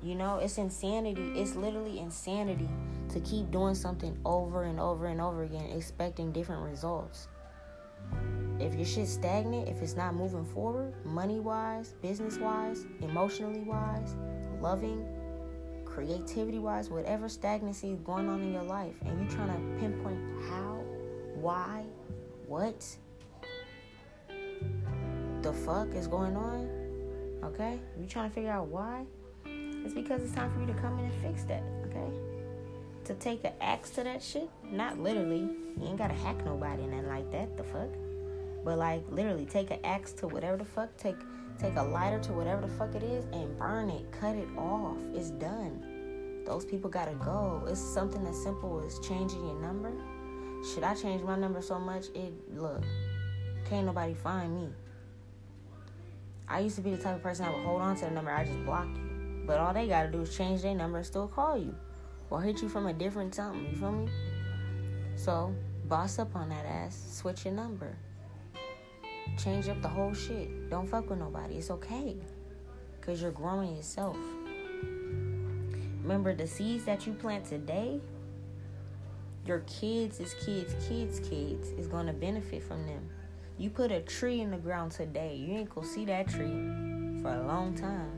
S1: You know, it's insanity. It's literally insanity to keep doing something over and over and over again, expecting different results if your shit's stagnant, if it's not moving forward, money wise, business wise, emotionally wise, loving, creativity wise, whatever stagnancy is going on in your life, and you're trying to pinpoint how, why, what the fuck is going on, okay? You're trying to figure out why, it's because it's time for you to come in and fix that, okay? To take an axe to that shit, not literally. You ain't gotta hack nobody and like that. The fuck? But like literally take an axe to whatever the fuck, take take a lighter to whatever the fuck it is and burn it. Cut it off. It's done. Those people gotta go. It's something as simple as changing your number, Should I change my number so much? It look, can't nobody find me. I used to be the type of person that would hold on to the number, I just block you. But all they gotta do is change their number and still call you. Or hit you from a different something, you feel me? So boss up on that ass, switch your number. Change up the whole shit. Don't fuck with nobody. It's okay. Cause you're growing yourself. Remember the seeds that you plant today, your kids, is kids, kids, kids is gonna benefit from them. You put a tree in the ground today, you ain't gonna see that tree for a long time.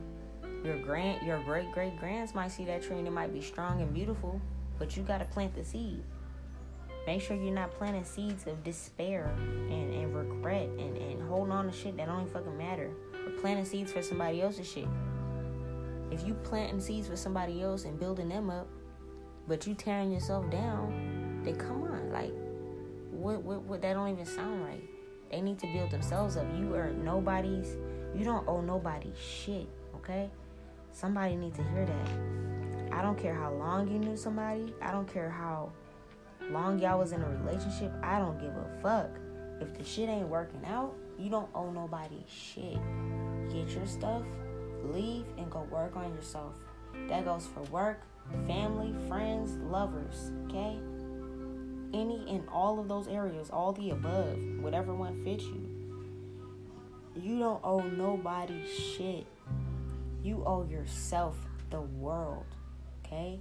S1: Your grand your great great grands might see that tree and it might be strong and beautiful, but you gotta plant the seed. Make sure you're not planting seeds of despair and, and regret and, and holding on to shit that don't even fucking matter. Or planting seeds for somebody else's shit. If you planting seeds for somebody else and building them up, but you tearing yourself down, then come on, like what what, what that don't even sound right. They need to build themselves up. You are nobody's you don't owe nobody shit, okay? Somebody needs to hear that. I don't care how long you knew somebody. I don't care how long y'all was in a relationship. I don't give a fuck. If the shit ain't working out, you don't owe nobody shit. Get your stuff, leave, and go work on yourself. That goes for work, family, friends, lovers, okay? Any and all of those areas, all the above, whatever one fits you. You don't owe nobody shit. You owe yourself the world, okay?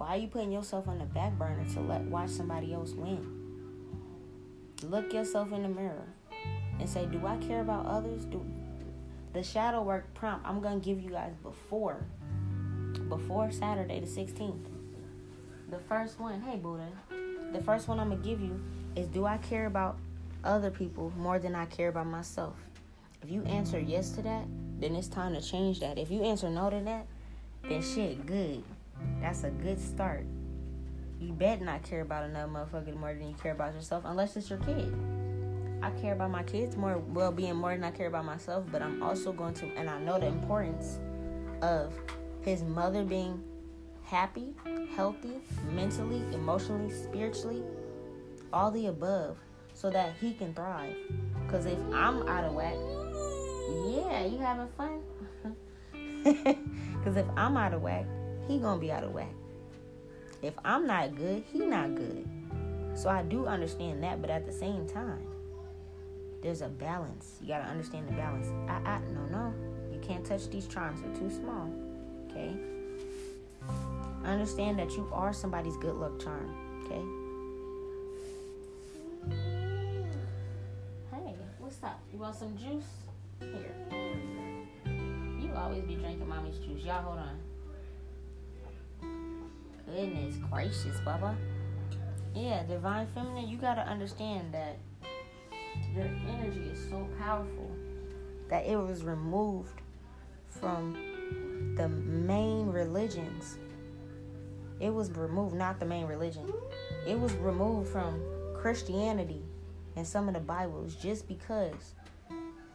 S1: Why are you putting yourself on the back burner to let watch somebody else win? Look yourself in the mirror and say, Do I care about others? Do the shadow work prompt I'm gonna give you guys before before Saturday the 16th. The first one, hey Buddha, the first one I'm gonna give you is do I care about other people more than I care about myself? If you answer yes to that, then it's time to change that. If you answer no to that, then shit, good. That's a good start. You bet not care about another motherfucker more than you care about yourself, unless it's your kid. I care about my kids more well being more than I care about myself, but I'm also going to and I know the importance of his mother being happy, healthy, mentally, emotionally, spiritually, all the above, so that he can thrive. Cause if I'm out of whack, yeah, you having fun? Cause if I'm out of whack, he gonna be out of whack. If I'm not good, he not good. So I do understand that, but at the same time, there's a balance. You gotta understand the balance. I, I, no, no, you can't touch these charms. They're too small. Okay. Understand that you are somebody's good luck charm. Okay. Hey, what's up? You want some juice? Here. You always be drinking mommy's juice. Y'all, hold on. Goodness gracious, Bubba. Yeah, divine feminine, you gotta understand that your energy is so powerful that it was removed from the main religions. It was removed, not the main religion. It was removed from Christianity and some of the Bibles just because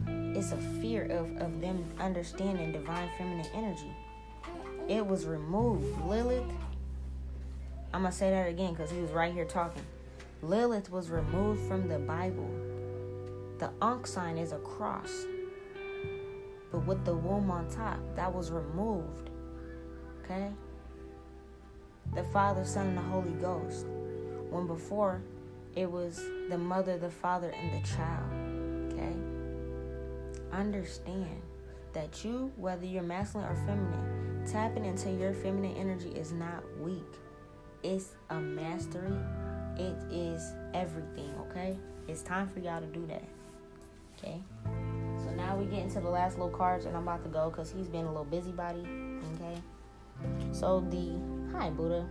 S1: it's a fear of, of them understanding divine feminine energy. It was removed. Lilith I'm going to say that again because he was right here talking. Lilith was removed from the Bible. The Ankh sign is a cross. But with the womb on top, that was removed. Okay? The Father, Son, and the Holy Ghost. When before it was the mother, the father, and the child. Okay? Understand that you, whether you're masculine or feminine, tapping into your feminine energy is not weak. It's a mastery. It is everything, okay? It's time for y'all to do that. Okay? So now we get into the last little cards and I'm about to go because he's been a little busybody. Okay? So the hi Buddha.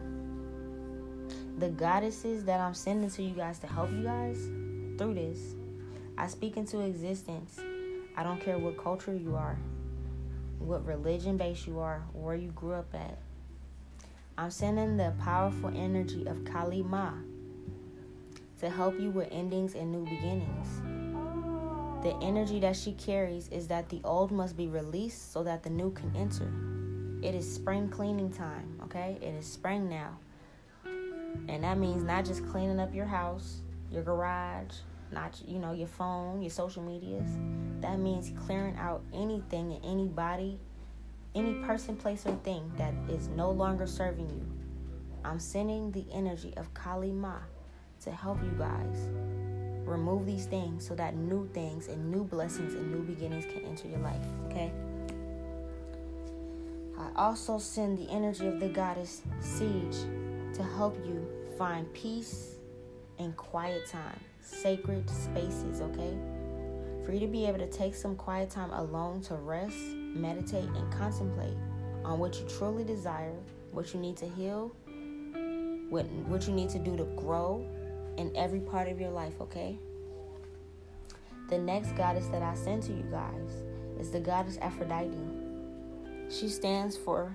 S1: The goddesses that I'm sending to you guys to help you guys through this. I speak into existence. I don't care what culture you are, what religion base you are, where you grew up at. I'm sending the powerful energy of Kali Ma to help you with endings and new beginnings. The energy that she carries is that the old must be released so that the new can enter. It is spring cleaning time, okay? It is spring now. And that means not just cleaning up your house, your garage, not you know your phone, your social medias. That means clearing out anything and anybody, any person, place, or thing that is no longer serving you. I'm sending the energy of Kali Ma to help you guys remove these things so that new things and new blessings and new beginnings can enter your life. Okay. I also send the energy of the goddess Sige to help you find peace and quiet time sacred spaces, okay? For you to be able to take some quiet time alone to rest, meditate, and contemplate on what you truly desire, what you need to heal, what, what you need to do to grow in every part of your life, okay? The next goddess that I send to you guys is the goddess Aphrodite. She stands for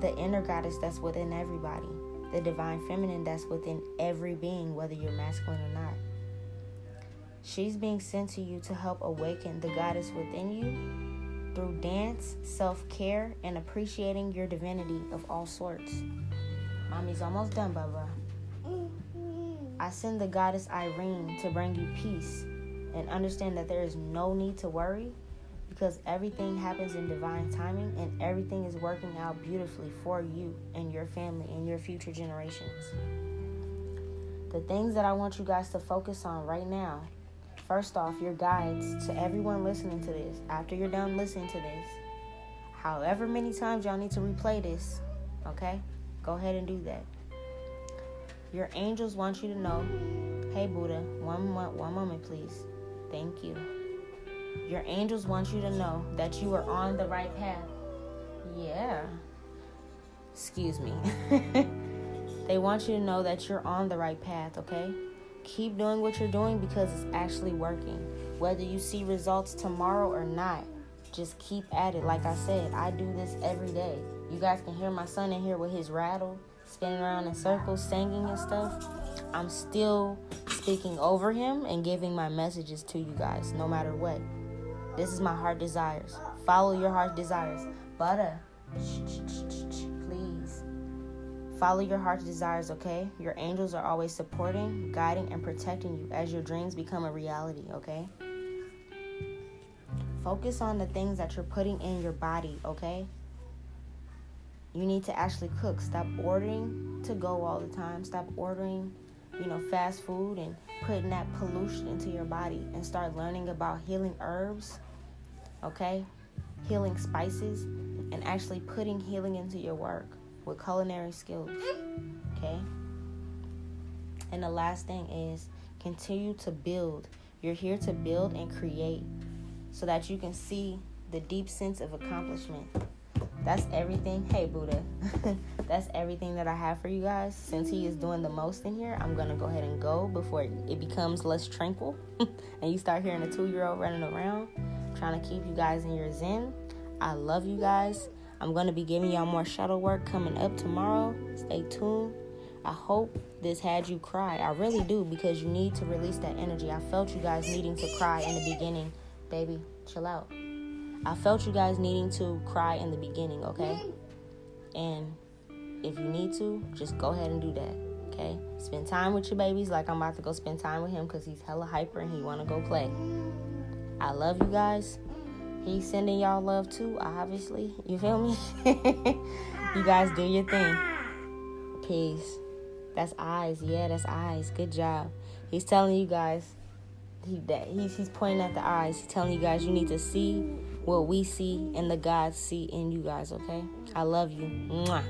S1: the inner goddess that's within everybody, the divine feminine that's within every being, whether you're masculine or not. She's being sent to you to help awaken the goddess within you through dance, self care, and appreciating your divinity of all sorts. Mommy's almost done, Baba. I send the goddess Irene to bring you peace and understand that there is no need to worry because everything happens in divine timing and everything is working out beautifully for you and your family and your future generations. The things that I want you guys to focus on right now First off, your guides to everyone listening to this, after you're done listening to this, however many times y'all need to replay this, okay? Go ahead and do that. Your angels want you to know, hey Buddha, one one moment please. Thank you. Your angels want you to know that you are on the right path. Yeah. Excuse me. they want you to know that you're on the right path, okay? Keep doing what you're doing because it's actually working. Whether you see results tomorrow or not, just keep at it. Like I said, I do this every day. You guys can hear my son in here with his rattle, spinning around in circles, singing and stuff. I'm still speaking over him and giving my messages to you guys, no matter what. This is my heart desires. Follow your heart desires. Butter. Follow your heart's desires, okay? Your angels are always supporting, guiding, and protecting you as your dreams become a reality, okay? Focus on the things that you're putting in your body, okay? You need to actually cook. Stop ordering to go all the time. Stop ordering, you know, fast food and putting that pollution into your body and start learning about healing herbs, okay? Healing spices and actually putting healing into your work with culinary skills. Okay? And the last thing is continue to build. You're here to build and create so that you can see the deep sense of accomplishment. That's everything. Hey, Buddha. That's everything that I have for you guys. Since he is doing the most in here, I'm going to go ahead and go before it becomes less tranquil and you start hearing a two year old running around trying to keep you guys in your zen. I love you guys. I'm going to be giving y'all more shadow work coming up tomorrow. Stay tuned. I hope this had you cry. I really do because you need to release that energy. I felt you guys needing to cry in the beginning. Baby, chill out. I felt you guys needing to cry in the beginning, okay? And if you need to, just go ahead and do that, okay? Spend time with your babies like I'm about to go spend time with him because he's hella hyper and he want to go play. I love you guys. He's sending y'all love too, obviously. You feel me? you guys do your thing. Peace. That's eyes. Yeah, that's eyes. Good job. He's telling you guys. He that he's he's pointing at the eyes. He's telling you guys you need to see what we see and the God see in you guys. Okay. I love you. Mwah.